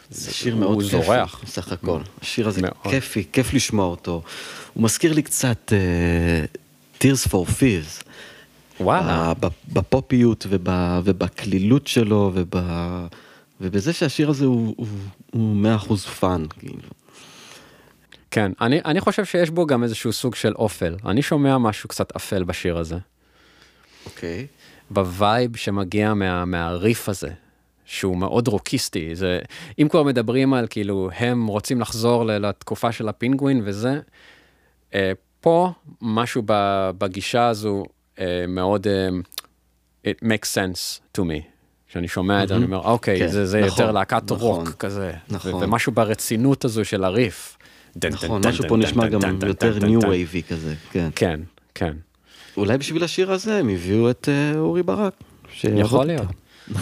זה שיר
הוא
מאוד כיפי,
זורח.
בסך הכל. השיר הזה
מאוד.
כיפי, כיף לשמוע אותו. הוא מזכיר לי קצת uh, Tears for Fears.
וואלה.
ב- בפופיות וב- ובקלילות שלו וב, ובזה שהשיר הזה הוא, הוא 100% fun, כאילו.
כן, אני, אני חושב שיש בו גם איזשהו סוג של אופל. אני שומע משהו קצת אפל בשיר הזה.
אוקיי.
ב vibe שמגיע מה, מהריף הזה, שהוא מאוד רוקיסטי. זה, אם כבר מדברים על כאילו, הם רוצים לחזור לתקופה של הפינגווין וזה, אה, פה משהו בגישה הזו אה, מאוד, אה, it makes sense to me. כשאני שומע את זה, אני אומר, אוקיי,
כן,
זה, זה
נכון,
יותר להקת
נכון,
רוק כזה.
נכון.
ומשהו ברצינות הזו של הריף.
נכון, משהו פה נשמע גם יותר
new.
wave-y כזה, כן.
כן, כן.
אולי בשביל השיר הזה הם הביאו את אה, אורי ברק.
יכול. להיות,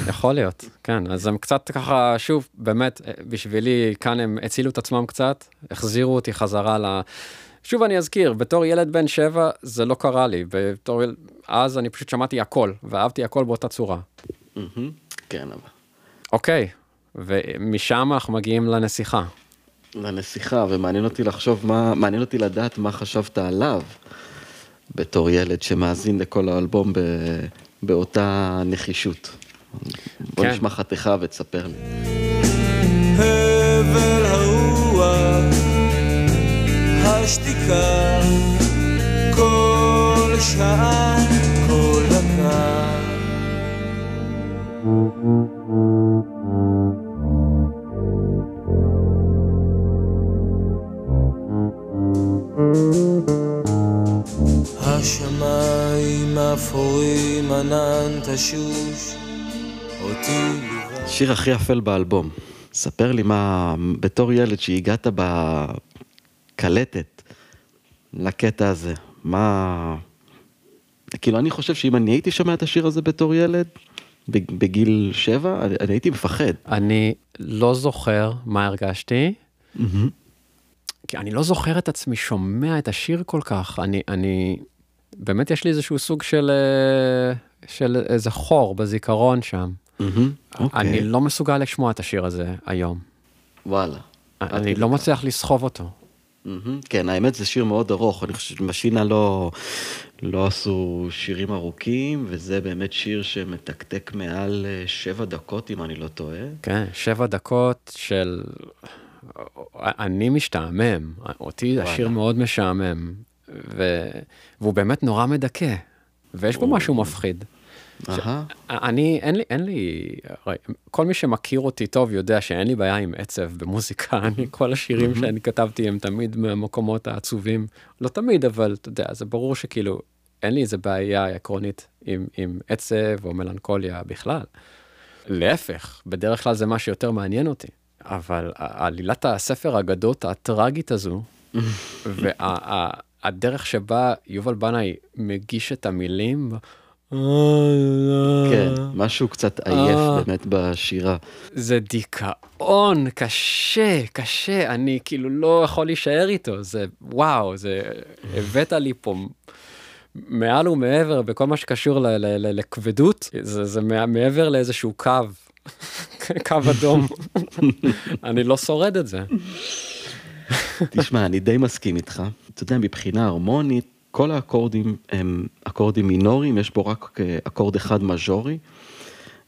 יכול להיות, כן, אז הם קצת ככה, שוב, באמת, בשבילי, כאן הם הצילו את עצמם קצת, החזירו אותי חזרה ל... שוב אני אזכיר, בתור ילד בן שבע זה לא קרה לי, בתור ילד, אז אני פשוט שמעתי הכל, ואהבתי הכל באותה צורה.
כן, אבל.
אוקיי, ומשם אנחנו מגיעים לנסיכה.
לנסיכה, ומעניין אותי לחשוב מה, מעניין אותי לדעת מה חשבת עליו בתור ילד שמאזין לכל האלבום ב, באותה נחישות. בוא
כן.
נשמע חתיכה ותספר לי.
הבל השתיקה, כל שעה, כל דקה. השמיים אפורים, ענן תשוש, אותי.
השיר הכי אפל באלבום. ספר לי מה, בתור ילד שהגעת בקלטת לקטע הזה, מה... כאילו, אני חושב שאם אני הייתי שומע את השיר הזה בתור ילד, בג- בגיל שבע, אני, אני הייתי מפחד.
אני לא זוכר מה הרגשתי, כי אני לא זוכר את עצמי שומע את השיר כל כך. אני, אני, באמת יש לי איזשהו סוג של, אה, של איזה חור בזיכרון שם.
מהמם, אוקיי.
אני לא מסוגל לשמוע את השיר הזה היום.
וואלה.
אני לא. מצליח לסחוב אותו.
כן, האמת זה שיר מאוד ארוך, אני חושב שמשינה לא, לא עשו שירים ארוכים, וזה באמת שיר שמתקתק מעל אה, שבע דקות, אם אני לא טועה.
כן, שבע דקות של... אני משתעמם, אותי
וואלה.
השיר מאוד משעמם, ו... והוא באמת נורא מדכא, ויש בו משהו מפחיד. אני, אין לי, אין לי, כל מי שמכיר אותי טוב יודע שאין לי בעיה עם עצב במוזיקה, אני, כל השירים שאני כתבתי הם תמיד מהמקומות העצובים, לא תמיד, אבל אתה יודע, זה ברור שכאילו, אין לי איזה בעיה עקרונית עם, עם עצב או מלנכוליה בכלל. להפך, בדרך כלל זה מה שיותר מעניין אותי. אבל עלילת הספר האגדות הטראגית הזו, והדרך שבה יובל בנאי מגיש את המילים,
כן, משהו קצת עייף
אה.
באמת בשירה.
זה דיכאון קשה, קשה, אני כאילו לא יכול להישאר איתו, זה וואו, זה הבאת לי פה מעל ומעבר בכל מה שקשור לכבדות, זה, זה מע- מעבר לאיזשהו קו, קו אדום. אני לא שורד את זה.
תשמע, אני די מסכים איתך. אתה יודע, מבחינה הרמונית, כל האקורדים הם אקורדים מינוריים, יש בו רק אה, אקורד אחד מז'ורי,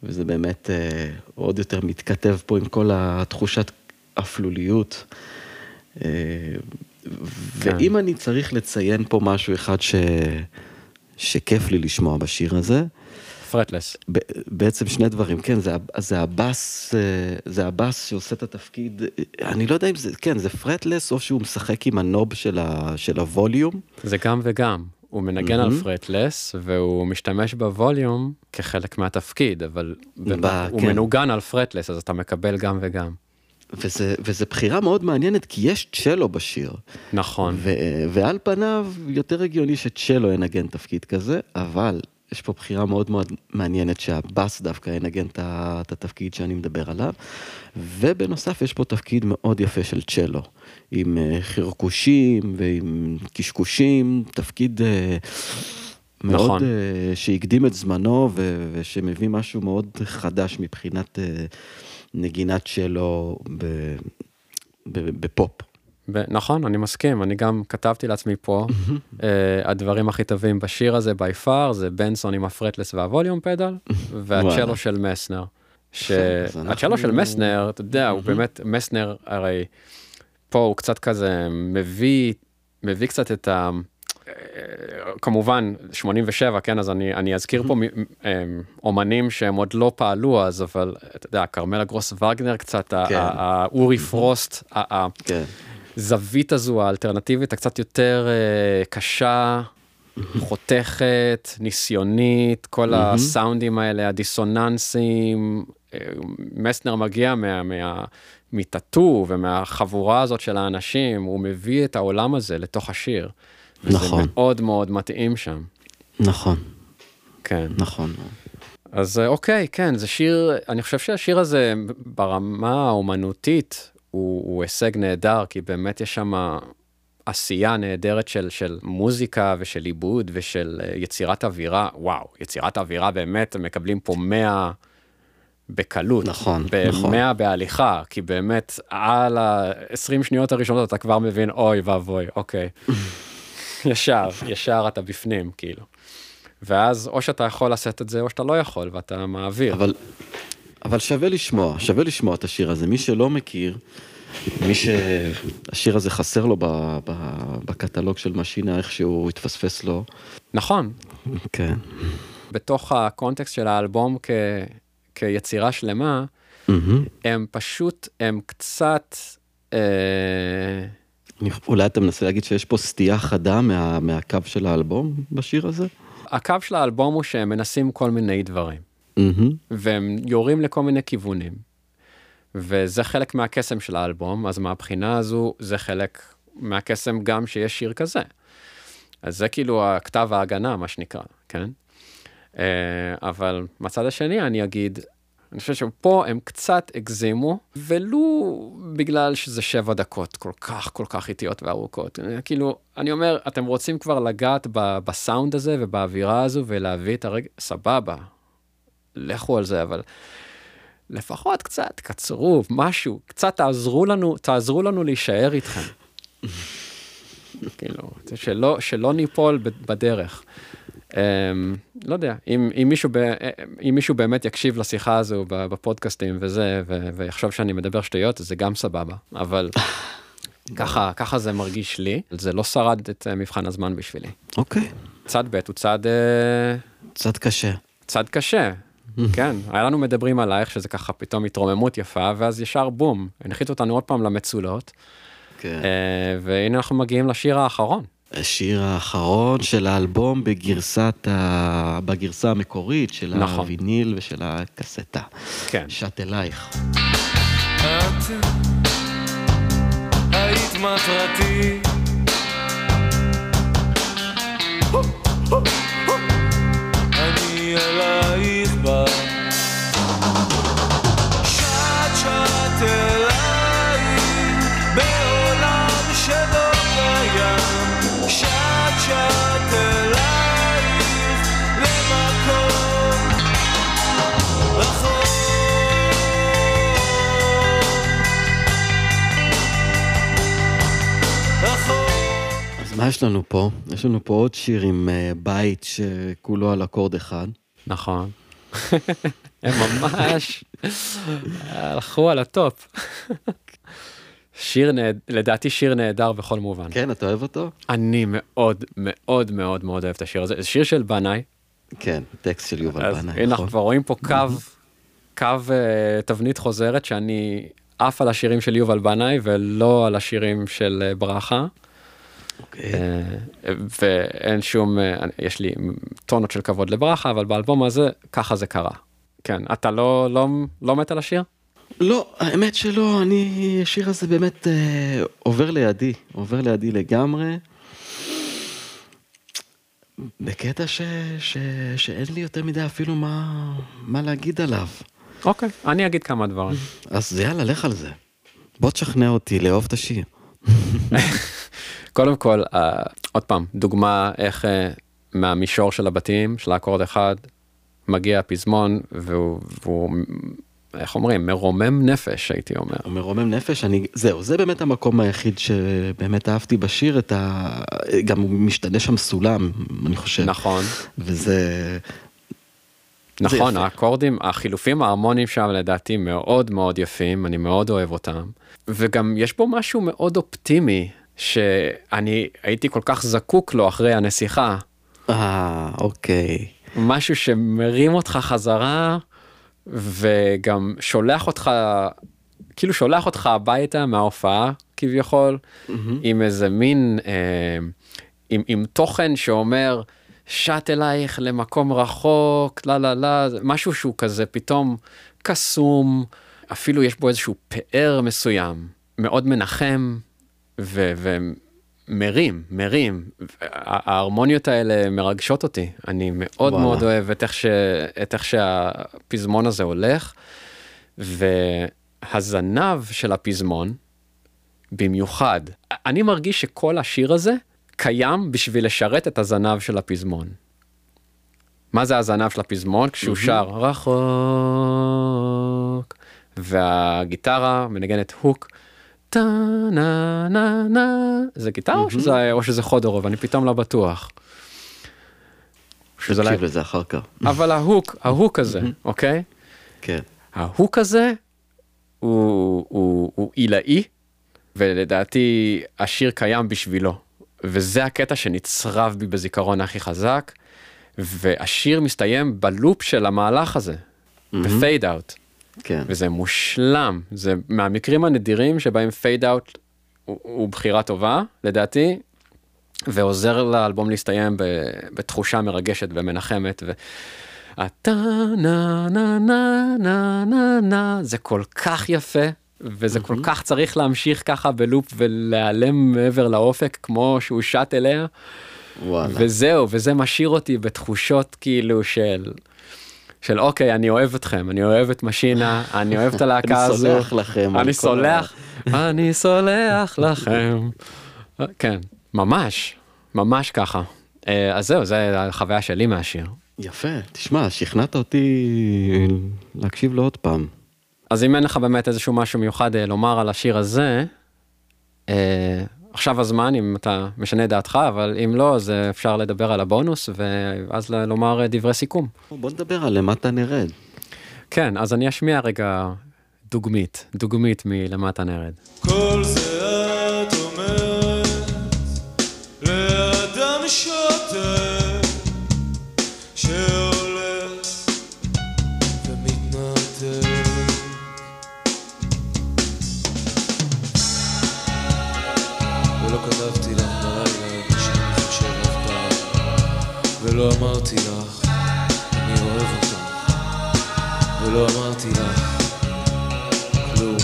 וזה באמת אה, עוד יותר מתכתב פה עם כל התחושת אפלוליות. אה, ואם אני צריך לציין פה משהו אחד ש... שכיף לי לשמוע בשיר הזה, fretless. בעצם שני דברים, כן, זה, זה הבאס, אה, זה הבאס שעושה את התפקיד, אני לא יודע אם זה, כן, זה fretless או שהוא משחק עם ה knob של, ה, של הווליום.
זה גם וגם. הוא מנגן על fretless והוא משתמש בווליום כחלק מהתפקיד, אבל
ב-
הוא
כן.
מנוגן על fretless, אז אתה מקבל גם וגם.
וזה, וזה בחירה מאוד מעניינת, כי יש צ'לו בשיר.
נכון.
ו, ועל פניו, יותר הגיוני שצ'לו ינגן תפקיד כזה, אבל יש פה בחירה מאוד מאוד מעניינת שהבאס דווקא ינגן את התפקיד שאני מדבר עליו. ובנוסף, יש פה תפקיד מאוד יפה של צ'לו, עם אה, חרקושים ועם קשקושים, תפקיד אה, מאוד
נכון.
אה, שהקדים את זמנו ושמביא משהו מאוד חדש מבחינת נגינת צ'לו בפופ.
נכון, אני מסכים, אני גם כתבתי לעצמי פה, uh, הדברים הכי טובים בשיר הזה by far זה בנסון עם ה fretless וה volume
pedal, והצ'לו.
של מסנר. שהצ'לו של מסנר, אתה יודע, הוא באמת, מסנר הרי פה הוא קצת כזה מביא, מביא קצת את ה... אה, כמובן 87 כן אז אני אני אזכיר פה אה, אומנים שהם עוד לא פעלו אז אבל אתה יודע כרמלה גרוס וגנר קצת
כן.
ה- ה- אורי פרוסט
כן.
הזווית הזו האלטרנטיבית הקצת יותר אה, קשה, חותכת, ניסיונית, כל הסאונדים האלה, הדיסוננסים. אה, מסנר מגיע מה, מה, מטאטו ומהחבורה הזאת של האנשים, הוא מביא את העולם הזה לתוך השיר.
נכון.
וזה מאוד מאוד מתאים שם.
נכון,
כן.
נכון.
אז אה, אוקיי, כן, זה שיר, אני חושב שהשיר הזה ברמה האומנותית הוא, הוא הישג נהדר, כי באמת יש שם עשייה נהדרת של, של מוזיקה ושל עיבוד ושל אה, יצירת אווירה. וואו, יצירת אווירה באמת, מקבלים פה 100 בקלות.
נכון,
ב-
נכון.
100 בהליכה, כי באמת על ה-20 שניות הראשונות אתה כבר מבין, אוי ואבוי, אוקיי. ישר, ישר אתה בפנים, כאילו. ואז או שאתה יכול לשאת את זה או שאתה לא יכול ואתה מעביר.
אבל, אבל שווה לשמוע, שווה לשמוע את השיר הזה. מי שלא מכיר, מי שהשיר הזה חסר לו ב, ב, בקטלוג של משינה, איכשהו התפספס לו.
נכון,
כן.
בתוך הקונטקסט של האלבום כ... כיצירה שלמה. הם פשוט, הם קצת... אה...
אולי אתה מנסה להגיד שיש פה סטייה חדה מה, מהקו של האלבום בשיר הזה?
הקו של האלבום הוא שהם מנסים כל מיני דברים,
מהמם.
והם יורים לכל מיני כיוונים. וזה חלק מהקסם של האלבום, אז מהבחינה הזו זה חלק מהקסם גם שיש שיר כזה. אז זה כאילו הכתב ההגנה, מה שנקרא, כן? אה, אבל מהצד השני אני אגיד, אני חושב שפה הם קצת הגזימו, ולו בגלל שזה שבע דקות כל כך כל כך איטיות וארוכות. כאילו, אני אומר, אתם רוצים כבר לגעת ב- בסאונד הזה ובאווירה הזו ולהביא את הרגע, סבבה, לכו על זה, אבל לפחות קצת קצרו, משהו, קצת תעזרו לנו, תעזרו לנו להישאר איתכם. כאילו, שלא, שלא ניפול בדרך. Um, לא יודע, אם, אם, מישהו ב, אם מישהו באמת יקשיב לשיחה הזו בפודקאסטים וזה, ו, ויחשוב שאני מדבר שטויות, זה גם סבבה, אבל ככה, ככה זה מרגיש לי, זה לא שרד את אה, מבחן הזמן בשבילי.
אוקיי,
צד ב' הוא צד, אה,
קצת קשה.
צד קשה, כן, היה לנו מדברים עלייך שזה ככה פתאום התרוממות יפה, ואז ישר בום, הנחיתו אותנו עוד פעם למצולות,
כן.
אה, והנה אנחנו מגיעים לשיר האחרון.
השיר האחרון של האלבום בגרסת ה... בגרסה המקורית של
נכון.
הוויניל ושל הקסטה.
כן.
שט אלייך.
את היית מטרתי אני אלייך
מה יש לנו פה? יש לנו פה עוד שיר עם אה, בית שכולו על אקורד אחד.
נכון. הם ממש הלכו על הטופ. שיר נהד... לדעתי שיר נהדר בכל מובן.
כן, אתה אוהב אותו?
אני מאוד מאוד מאוד מאוד אוהב את השיר הזה. זה שיר של בנאי.
כן, טקסט של יובל בנאי,
הנה אנחנו
נכון.
כבר רואים פה קו, קו אה, תבנית חוזרת שאני עף על השירים של יובל בנאי ולא על השירים של אה, ברכה.
אוקיי.
אה, ואין שום, אה, יש לי טונות של כבוד לברכה, אבל באלבום הזה ככה זה קרה. כן, אתה לא, לא, לא מת על השיר?
לא, האמת שלא, אני, השיר הזה באמת אה, עובר לידי, עובר לידי לגמרי. בקטע ש, ש, שאין לי יותר מדי אפילו מה, מה להגיד עליו.
אוקיי, אני אגיד כמה דברים.
אז יאללה, לך על זה. בוא תשכנע אותי לאהוב את השיר.
קודם כל, אה, עוד פעם, דוגמה איך אה, מהמישור של הבתים, של האקורד אחד, מגיע הפזמון, והוא, והוא, איך אומרים, מרומם נפש, הייתי אומר.
מרומם נפש, אני, זהו, זה באמת המקום היחיד שבאמת אהבתי בשיר, את ה... גם הוא משתנה שם סולם, אני חושב.
נכון,
וזה...
נכון. האקורדים, החילופים ההרמוניים שם לדעתי מאוד מאוד יפים, אני מאוד אוהב אותם. וגם יש בו משהו מאוד אופטימי, שאני הייתי כל כך זקוק לו אחרי הנסיכה.
אה, אוקיי.
משהו שמרים אותך חזרה, וגם שולח אותך, כאילו שולח אותך הביתה מההופעה, כביכול, עם איזה מין, אה, עם, עם תוכן שאומר, שט אלייך למקום רחוק, לא, לא, זה משהו שהוא כזה פתאום קסום, אפילו יש בו איזשהו פאר מסוים, מאוד מנחם, ו... ו מרים, מרים. הה- ההרמוניות האלה מרגשות אותי. אני מאוד
וואלה.
מאוד אוהב את איך, ש... את איך שהפזמון הזה הולך, והזנב של הפזמון, במיוחד, אני מרגיש שכל השיר הזה קיים בשביל לשרת את הזנב של הפזמון. מה זה הזנב של הפזמון? כשהוא שר רחוק, והגיטרה מנגנת הוק, טה נה נה נה, זה גיטרה או שזה, או שזה חודרוב? אני פתאום לא בטוח. שזה
תקשיב לזה אחר כך.
אבל ההוק, ההוק הזה, אוקיי?
כן.
ה hook הזה הוא עילאי, ולדעתי השיר קיים בשבילו. וזה הקטע שנצרב בי בזיכרון הכי חזק, והשיר מסתיים בלופ של המהלך הזה, ב fade out,
כן.
וזה מושלם, זה מהמקרים הנדירים שבהם fade out הוא, הוא בחירה טובה, לדעתי, ועוזר לאלבום להסתיים ב, בתחושה מרגשת ומנחמת. ו... הטה נה נה נה נה נה נה זה כל כך יפה וזה כל כך צריך להמשיך ככה בלופ ולהיעלם מעבר לאופק כמו שהוא שט אליה
וואלה.
וזהו וזה משאיר אותי בתחושות כאילו של של אוקיי אני אוהב אתכם אני אוהב את משינה אני אוהב את הלהקה
אני
הזו
סולח לכם
אני סולח אני סולח לכם כן ממש ממש ככה אה, אז זהו זה החוויה שלי מהשיר.
יפה, תשמע, שכנעת אותי להקשיב לו עוד פעם.
אז אם אין לך באמת איזשהו משהו מיוחד אה, לומר על השיר הזה, אה, עכשיו הזמן אם אתה משנה את דעתך, אבל אם לא, אז אה, אפשר לדבר על הבונוס ואז לומר אה, דברי סיכום.
בוא נדבר על למטה נרד.
כן, אז אני אשמיע רגע דוגמית, דוגמית מלמטה נרד.
כל זה ולא אמרתי לך אני אוהב אותך ולא אמרתי לך כלום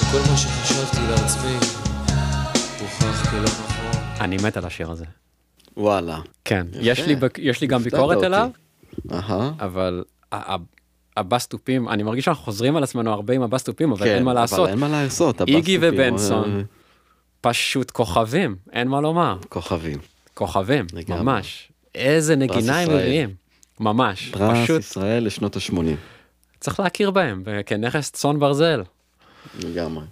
וכל מה שחשבתי לעצמי הוכח כלא נכון.
אני מת על השיר הזה.
וואלה.
כן. יש לי, בק- יש לי גם ביקורת
אותי.
עליו. אבל הבסטופים, אני מרגיש שאנחנו חוזרים על עצמנו הרבה עם הבסטופים, אבל
כן,
אין מה לעשות.
אבל אין מה לעשות.
איגי
הבסטופים,
ובנסון.
אה,
פשוט כוכבים, אין מה לומר.
כוכבים.
כוכבים,
לגמרי.
ממש. איזה נגינה הם. מביאים. ממש,
פרס
פשוט
ישראל לשנות ה-80.
צריך להכיר בהם כנכס צאן ברזל.
לגמרי.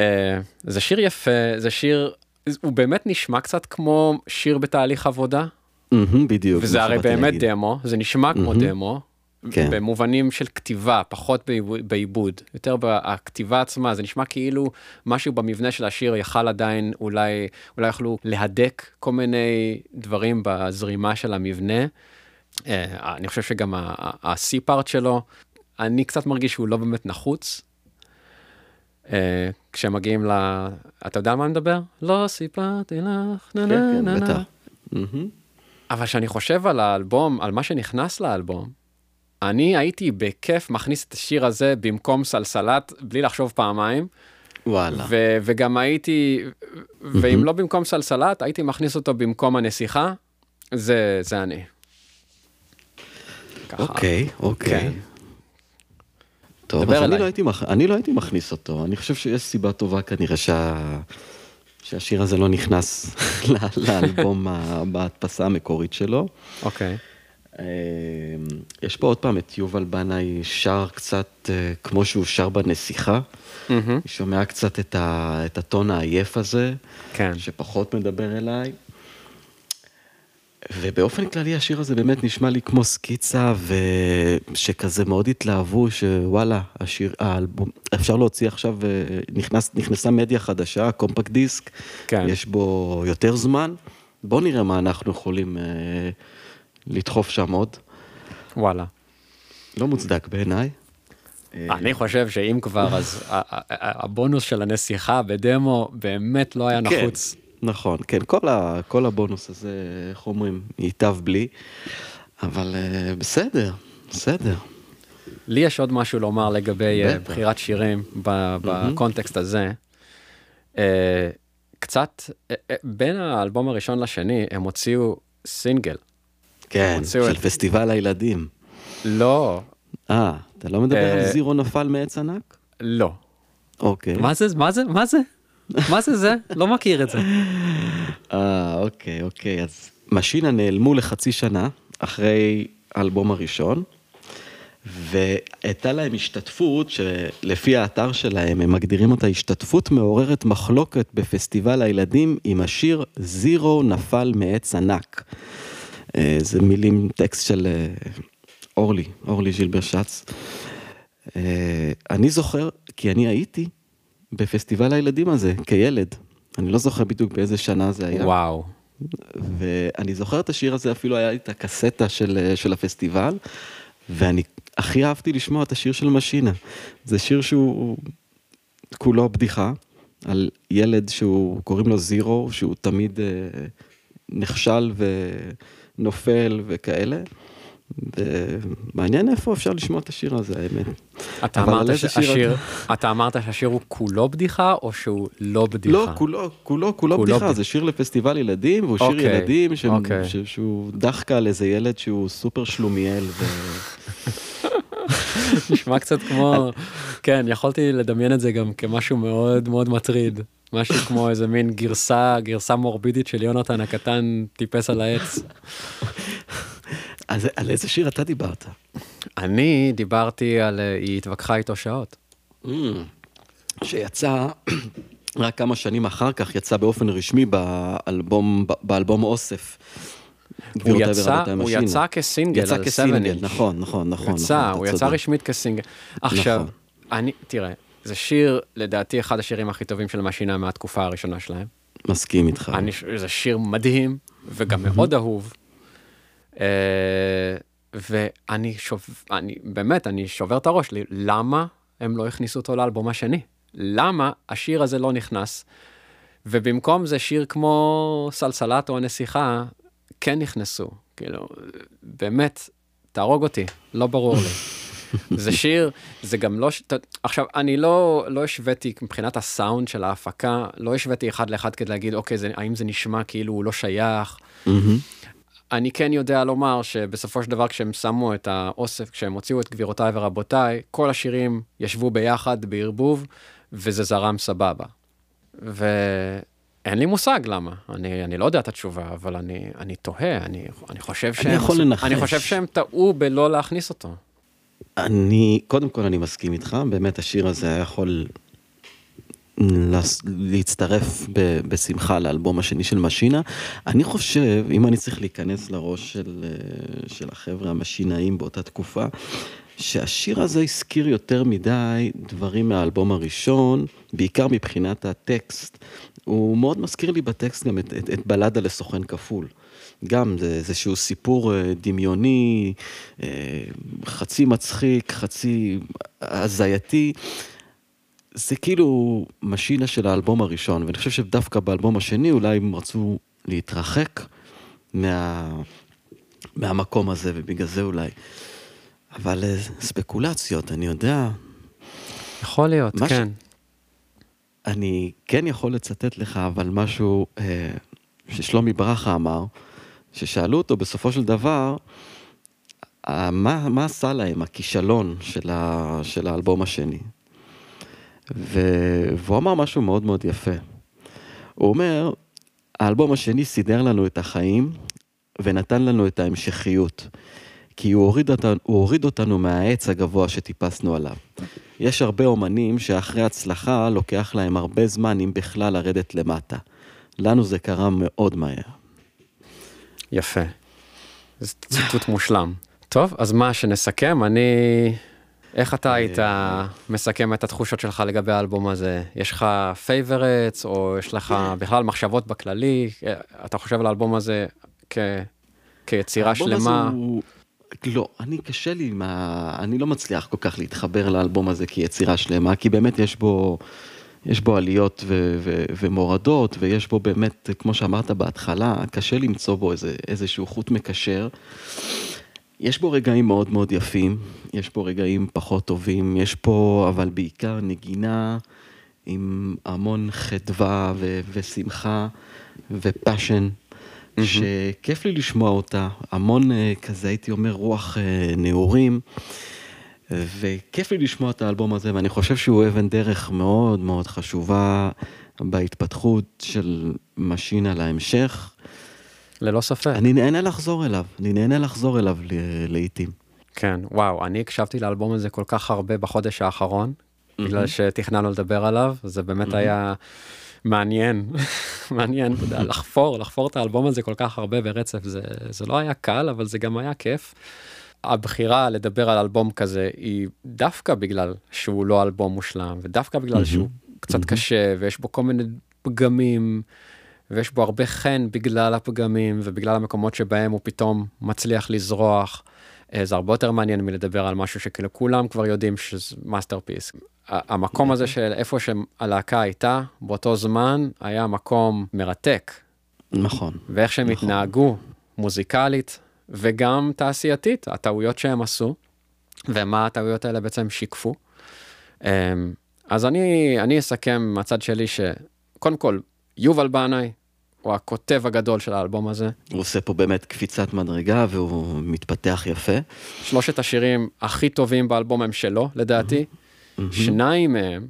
אה, זה שיר יפה, זה שיר הוא באמת נשמע קצת כמו שיר בתהליך עבודה,
מהמם, בדיוק.
וזה הרי באמת
להגיד.
דמו, זה נשמע כמו
מהמם.
דמו,
כן.
במובנים של כתיבה, פחות בעיבוד- יותר בכתיבה עצמה, זה נשמע כאילו משהו במבנה של השיר יכל עדיין, אולי, אולי יכלו להדק כל מיני דברים בזרימה של המבנה. אה, אני חושב שגם ה-C פארט שלו, אני קצת מרגיש שהוא לא באמת נחוץ. אה, כשמגיעים ל... אתה יודע על מה אני מדבר? לא סיפרתי לך, נה
כן,
נה
כן,
נה. נה.
מהמם.
אבל כשאני חושב על האלבום, על מה שנכנס לאלבום, אני הייתי בכיף מכניס את השיר הזה במקום סלסלת, בלי לחשוב פעמיים,
וואלה.
ו- וגם הייתי, ואם לא במקום סלסלת, הייתי מכניס אותו במקום הנסיכה, זה, זה אני.
אוקיי, אוקיי.
כן.
טוב, אז אני. לא, הייתי מכ... אני לא הייתי מכניס אותו. אני חושב שיש סיבה טובה כנראה שה... שהשיר הזה לא נכנס לאלבום בהדפסה המקורית שלו.
אוקיי.
אה, יש פה עוד פעם את יובל בנאי שר קצת אה, כמו שהוא שר בנסיכה. אני שומע קצת את, ה... את הטון העייף הזה,
כן.
שפחות מדבר אליי. ובאופן כללי השיר הזה באמת נשמע לי כמו סקיצה, ושכזה מאוד התלהבו, שוואלה, השיר, האלבום, אפשר להוציא עכשיו, אה, נכנס, נכנסה מדיה חדשה, קומפקט דיסק,
כן.
יש בו יותר זמן, בואו נראה מה אנחנו יכולים אה, לדחוף שם עוד.
וואלה.
לא מוצדק בעיניי.
אני חושב שאם כבר, אז הבונוס של הנסיכה בדמו באמת לא היה נחוץ.
כן, נכון, כן, כל, ה, כל הבונוס הזה, איך אומרים, ייטב בלי, אבל אה, בסדר, בסדר.
לי יש עוד משהו לומר לגבי אה,
בטח.
בחירת שירים ב- בקונטקסט הזה. אה, קצת, אה, אה, בין האלבום הראשון לשני, הם הוציאו סינגל.
כן, של
את-
פסטיבל הילדים.
לא,
אה, אתה לא מדבר על
אה,
זירו נפל מעץ ענק?
לא.
אוקיי.
מה זה, מה זה, מה זה? מה זה זה? לא מכיר את זה.
אה, אוקיי, אוקיי. אז משינה נעלמו לחצי שנה אחרי האלבום הראשון, והייתה להם השתתפות שלפי האתר שלהם, הם מגדירים אותה השתתפות מעוררת מחלוקת בפסטיבל הילדים עם השיר זירו נפל מעץ ענק. אה, זה מילים, טקסט של אה, אורלי, אורלי ז'ילבר שץ. אה, אני זוכר, כי אני הייתי בפסטיבל הילדים הזה כילד. אני לא זוכר בדיוק באיזה שנה זה היה.
וואו.
ואני זוכר את השיר הזה, אפילו היה לי את הקסטה של, של הפסטיבל, ואני הכי אהבתי לשמוע את השיר של משינה. זה שיר שהוא כולו בדיחה, על ילד שהוא, קוראים לו זירו, שהוא תמיד אה, נכשל ונופל וכאלה. ומעניין איפה אפשר לשמוע את השיר הזה, האמת.
אתה אמרת שהשיר, אתה אמרת שהשיר הוא כולו בדיחה, או שהוא לא בדיחה?
לא, כולו, כולו, כולו
כולו
בדיחה,
בד-
זה שיר לפסטיבל ילדים, והוא שיר
אוקיי,
ילדים, ש-
אוקיי.
ש- שהוא דחקה על איזה ילד שהוא סופר שלומיאל, ו...
נשמע קצת כמו, כן, יכולתי לדמיין את זה גם כמשהו מאוד מאוד מטריד. משהו כמו איזה מין גרסה, גרסה מורבידית של יונתן הקטן טיפס על העץ.
אז על איזה שיר אתה דיברת?
אני דיברתי על, אה, היא התווכחה איתו שעות.
שיצא רק כמה שנים אחר כך, יצא באופן רשמי באלבום, באלבום אוסף.
הוא יצא, הוא. יצא כסינגל
יצא כסינגל,
7
נכון, נכון, נכון.
יצא,
נכון,
הוא יצא. רשמית כסינגל. עכשיו,
נכון.
אני, תראה, זה שיר, לדעתי, אחד השירים הכי טובים של משינה מהתקופה הראשונה שלהם.
מסכים איתך.
אני, זה שיר מדהים, וגם מאוד אהוב. אה, ואני שוב, אני, באמת, אני שובר את הראש לי, למה הם לא הכניסו אותו לאלבום השני? למה השיר הזה לא נכנס? ובמקום זה שיר כמו סלסלת או הנסיכה, כן נכנסו. כאילו, באמת, תהרוג אותי, לא ברור לי. זה שיר, זה גם לא... עכשיו, אני לא, לא השוויתי מבחינת הסאונד של ההפקה, לא השוויתי אחד לאחד כדי להגיד, אוקיי, זה, האם זה נשמע כאילו הוא לא שייך.
מהמם.
אני כן יודע לומר שבסופו של דבר כשהם שמו את האוסף, כשהם הוציאו את גבירותיי ורבותיי, כל השירים ישבו ביחד בערבוב, וזה זרם סבבה. ואין לי מושג למה, אני, אני לא יודע את התשובה, אבל אני, אני תוהה, אני, אני חושב שהם...
יכול
עשו-
לנחש.
אני חושב שהם טעו בלא להכניס אותו.
אני, קודם כל אני מסכים איתך, באמת השיר הזה היה יכול להצטרף ב- בשמחה לאלבום השני של משינה. אני חושב, אם אני צריך להיכנס לראש של, אה, של החבר'ה המשינאים באותה תקופה, שהשיר הזה הזכיר יותר מדי דברים מהאלבום הראשון, בעיקר מבחינת הטקסט. הוא מאוד מזכיר לי בטקסט גם את, את, את בלדה לסוכן כפול. גם זה איזשהו סיפור אה, דמיוני, אה, חצי מצחיק, חצי הזייתי. זה כאילו משינה של האלבום הראשון, ואני חושב שדווקא באלבום השני אולי הם רצו להתרחק מה... מהמקום הזה, ובגלל זה אולי. אבל אה, ספקולציות, אני יודע.
יכול להיות,
מה ש-
כן.
אני כן יכול לצטט לך, אבל משהו אה, ששלומי ברכה אמר, ששאלו אותו בסופו של דבר, אה, מה, מה עשה להם הכישלון של, ה, של האלבום השני? ו, והוא אמר משהו מאוד מאוד יפה. הוא אומר, האלבום השני סידר לנו את החיים ונתן לנו את ההמשכיות. כי הוא הוריד, אותנו, הוא הוריד אותנו מהעץ הגבוה שטיפסנו עליו. יש הרבה אומנים שאחרי הצלחה לוקח להם הרבה זמן, אם בכלל, לרדת למטה. לנו זה קרה מאוד מהר.
יפה. זה ציטוט מושלם. טוב, אז מה, שנסכם, אני... איך אתה היית מסכם את התחושות שלך לגבי האלבום הזה? יש לך favorites, או יש לך בכלל מחשבות בכללי? אתה חושב על האלבום הזה כ... כיצירה שלמה?
הוא... לא, אני קשה לי עם ה... אני לא מצליח כל כך להתחבר לאלבום הזה כיצירה שלמה, כי באמת יש בו, יש בו עליות ו... ו... ומורדות, ויש בו באמת, כמו שאמרת בהתחלה, קשה למצוא בו איזה... איזשהו חוט מקשר. יש בו רגעים מאוד מאוד יפים, יש פה רגעים פחות טובים, יש פה אבל בעיקר נגינה עם המון חדווה ו- ושמחה ופאשן, שכיף לי לשמוע אותה, המון אה, כזה הייתי אומר רוח אה, נעורים, וכיף לי לשמוע את האלבום הזה, ואני חושב שהוא אבן דרך מאוד מאוד חשובה בהתפתחות של משינה להמשך.
ללא ספק.
אני נהנה לחזור אליו, אני נהנה לחזור אליו ל- לעיתים.
כן, וואו, אני הקשבתי לאלבום הזה כל כך הרבה בחודש האחרון, בגלל שתכננו לדבר עליו, זה באמת היה מעניין, מעניין, אתה יודע, לחפור, לחפור את האלבום הזה כל כך הרבה ברצף, זה, זה לא היה קל, אבל זה גם היה כיף. הבחירה לדבר על אלבום כזה היא דווקא בגלל שהוא לא אלבום מושלם, ודווקא בגלל שהוא קצת קשה, ויש בו כל מיני פגמים, ויש בו הרבה חן בגלל הפגמים, ובגלל המקומות שבהם הוא פתאום מצליח לזרוח. אה, זה הרבה יותר מעניין מלדבר על משהו שכאילו כולם כבר יודעים שזה masterpiece. המקום הזה של איפה שהלהקה הייתה, באותו זמן, היה מקום מרתק.
נכון.
ואיך שהם
נכון.
התנהגו מוזיקלית וגם תעשייתית, הטעויות שהם עשו, ומה הטעויות האלה בעצם שיקפו. אמ, אז אני, אני אסכם מהצד שלי שקודם כל, יובל בנאי הוא הכותב הגדול של האלבום הזה.
הוא עושה פה באמת קפיצת מדרגה והוא מתפתח יפה.
שלושת השירים הכי טובים באלבום הם שלו, לדעתי. שניים מהם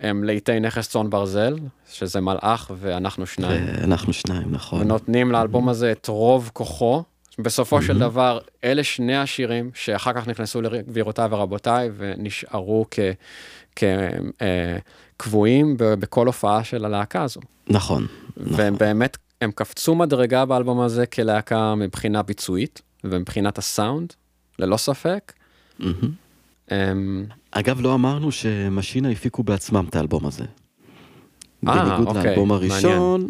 הם לעיתי נכס צאן ברזל, שזה מלאך ואנחנו שניים.
ואנחנו שניים, נכון.
ונותנים לאלבום הזה את רוב כוחו. בסופו של דבר, אלה שני השירים שאחר כך נכנסו לגבירותיי ורבותיי ונשארו כקבועים בכל הופעה של הלהקה הזו.
נכון.
והם באמת, הם קפצו מדרגה באלבום הזה כלהקה מבחינה ביצועית ומבחינת הסאונד, ללא ספק. אמ,
אגב, לא אמרנו שמשינה הפיקו בעצמם את האלבום הזה.
אה,
בניגוד
אוקיי,
לאלבום
מעניין.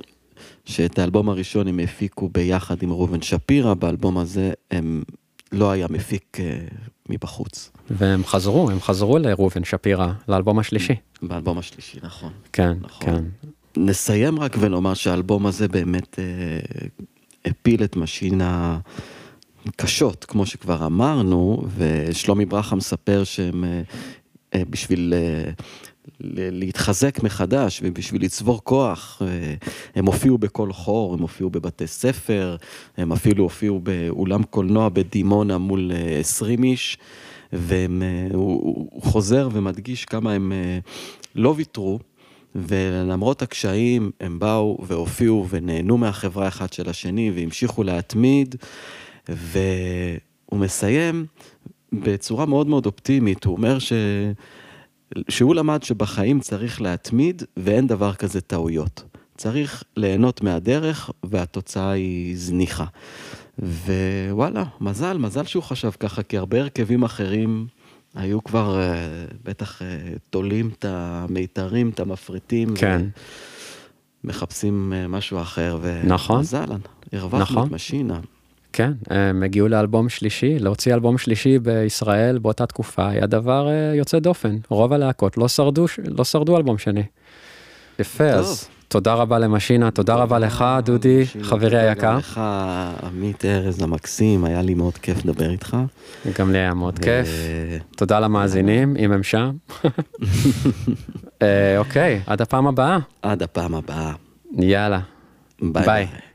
שאת האלבום הראשון הם הפיקו ביחד עם ראובן שפירא, באלבום הזה הם לא היה מפיק אה, מבחוץ.
והם חזרו, הם חזרו לראובן שפירא, לאלבום השלישי.
באלבום השלישי, נכון.
כן,
נכון.
כן.
נסיים רק ונאמר שהאלבום הזה באמת אה, הפיל את משינה קשות, כמו שכבר אמרנו, ושלומי ברכה מספר שהם אה, אה, בשביל ל- להתחזק מחדש ובשביל לצבור כוח, אה, הם הופיעו בכל חור, הם הופיעו בבתי ספר, הם אפילו הופיעו באולם קולנוע בדימונה מול אה, 20 איש, והוא הוא- הוא חוזר ומדגיש כמה הם אה, לא ויתרו. ולמרות הקשיים, הם באו והופיעו ונהנו מהחברה אחד של השני והמשיכו להתמיד, והוא מסיים בצורה מאוד מאוד אופטימית, הוא אומר שהוא למד שבחיים צריך להתמיד ואין דבר כזה טעויות. צריך ליהנות מהדרך והתוצאה היא זניחה. ווואלה, מזל, מזל שהוא חשב ככה, כי הרבה הרכבים אחרים היו כבר אה, בטח אה, תולים את המיתרים, את המפריטים.
כן.
מחפשים אה, משהו אחר,
נכון.
ומזל, הרווחנו
נכון.
את משינה.
כן, הם הגיעו לאלבום שלישי, להוציא אלבום שלישי בישראל באותה תקופה היה דבר אה, יוצא דופן. רוב הלהקות לא שרדו, לא שרדו אלבום שני. יפה,
טוב.
אז תודה רבה למשינה, תודה רבה לך, דודי,
משינה,
חברי
תודה
היקר.
גם לך, עמית ארז המקסים, היה לי מאוד כיף לדבר איתך.
גם לי היה מאוד כיף. תודה למאזינים, אם הם שם. אה, אוקיי, עד הפעם הבאה.
עד הפעם הבאה.
יאללה,
ביי
ביי.
ביי.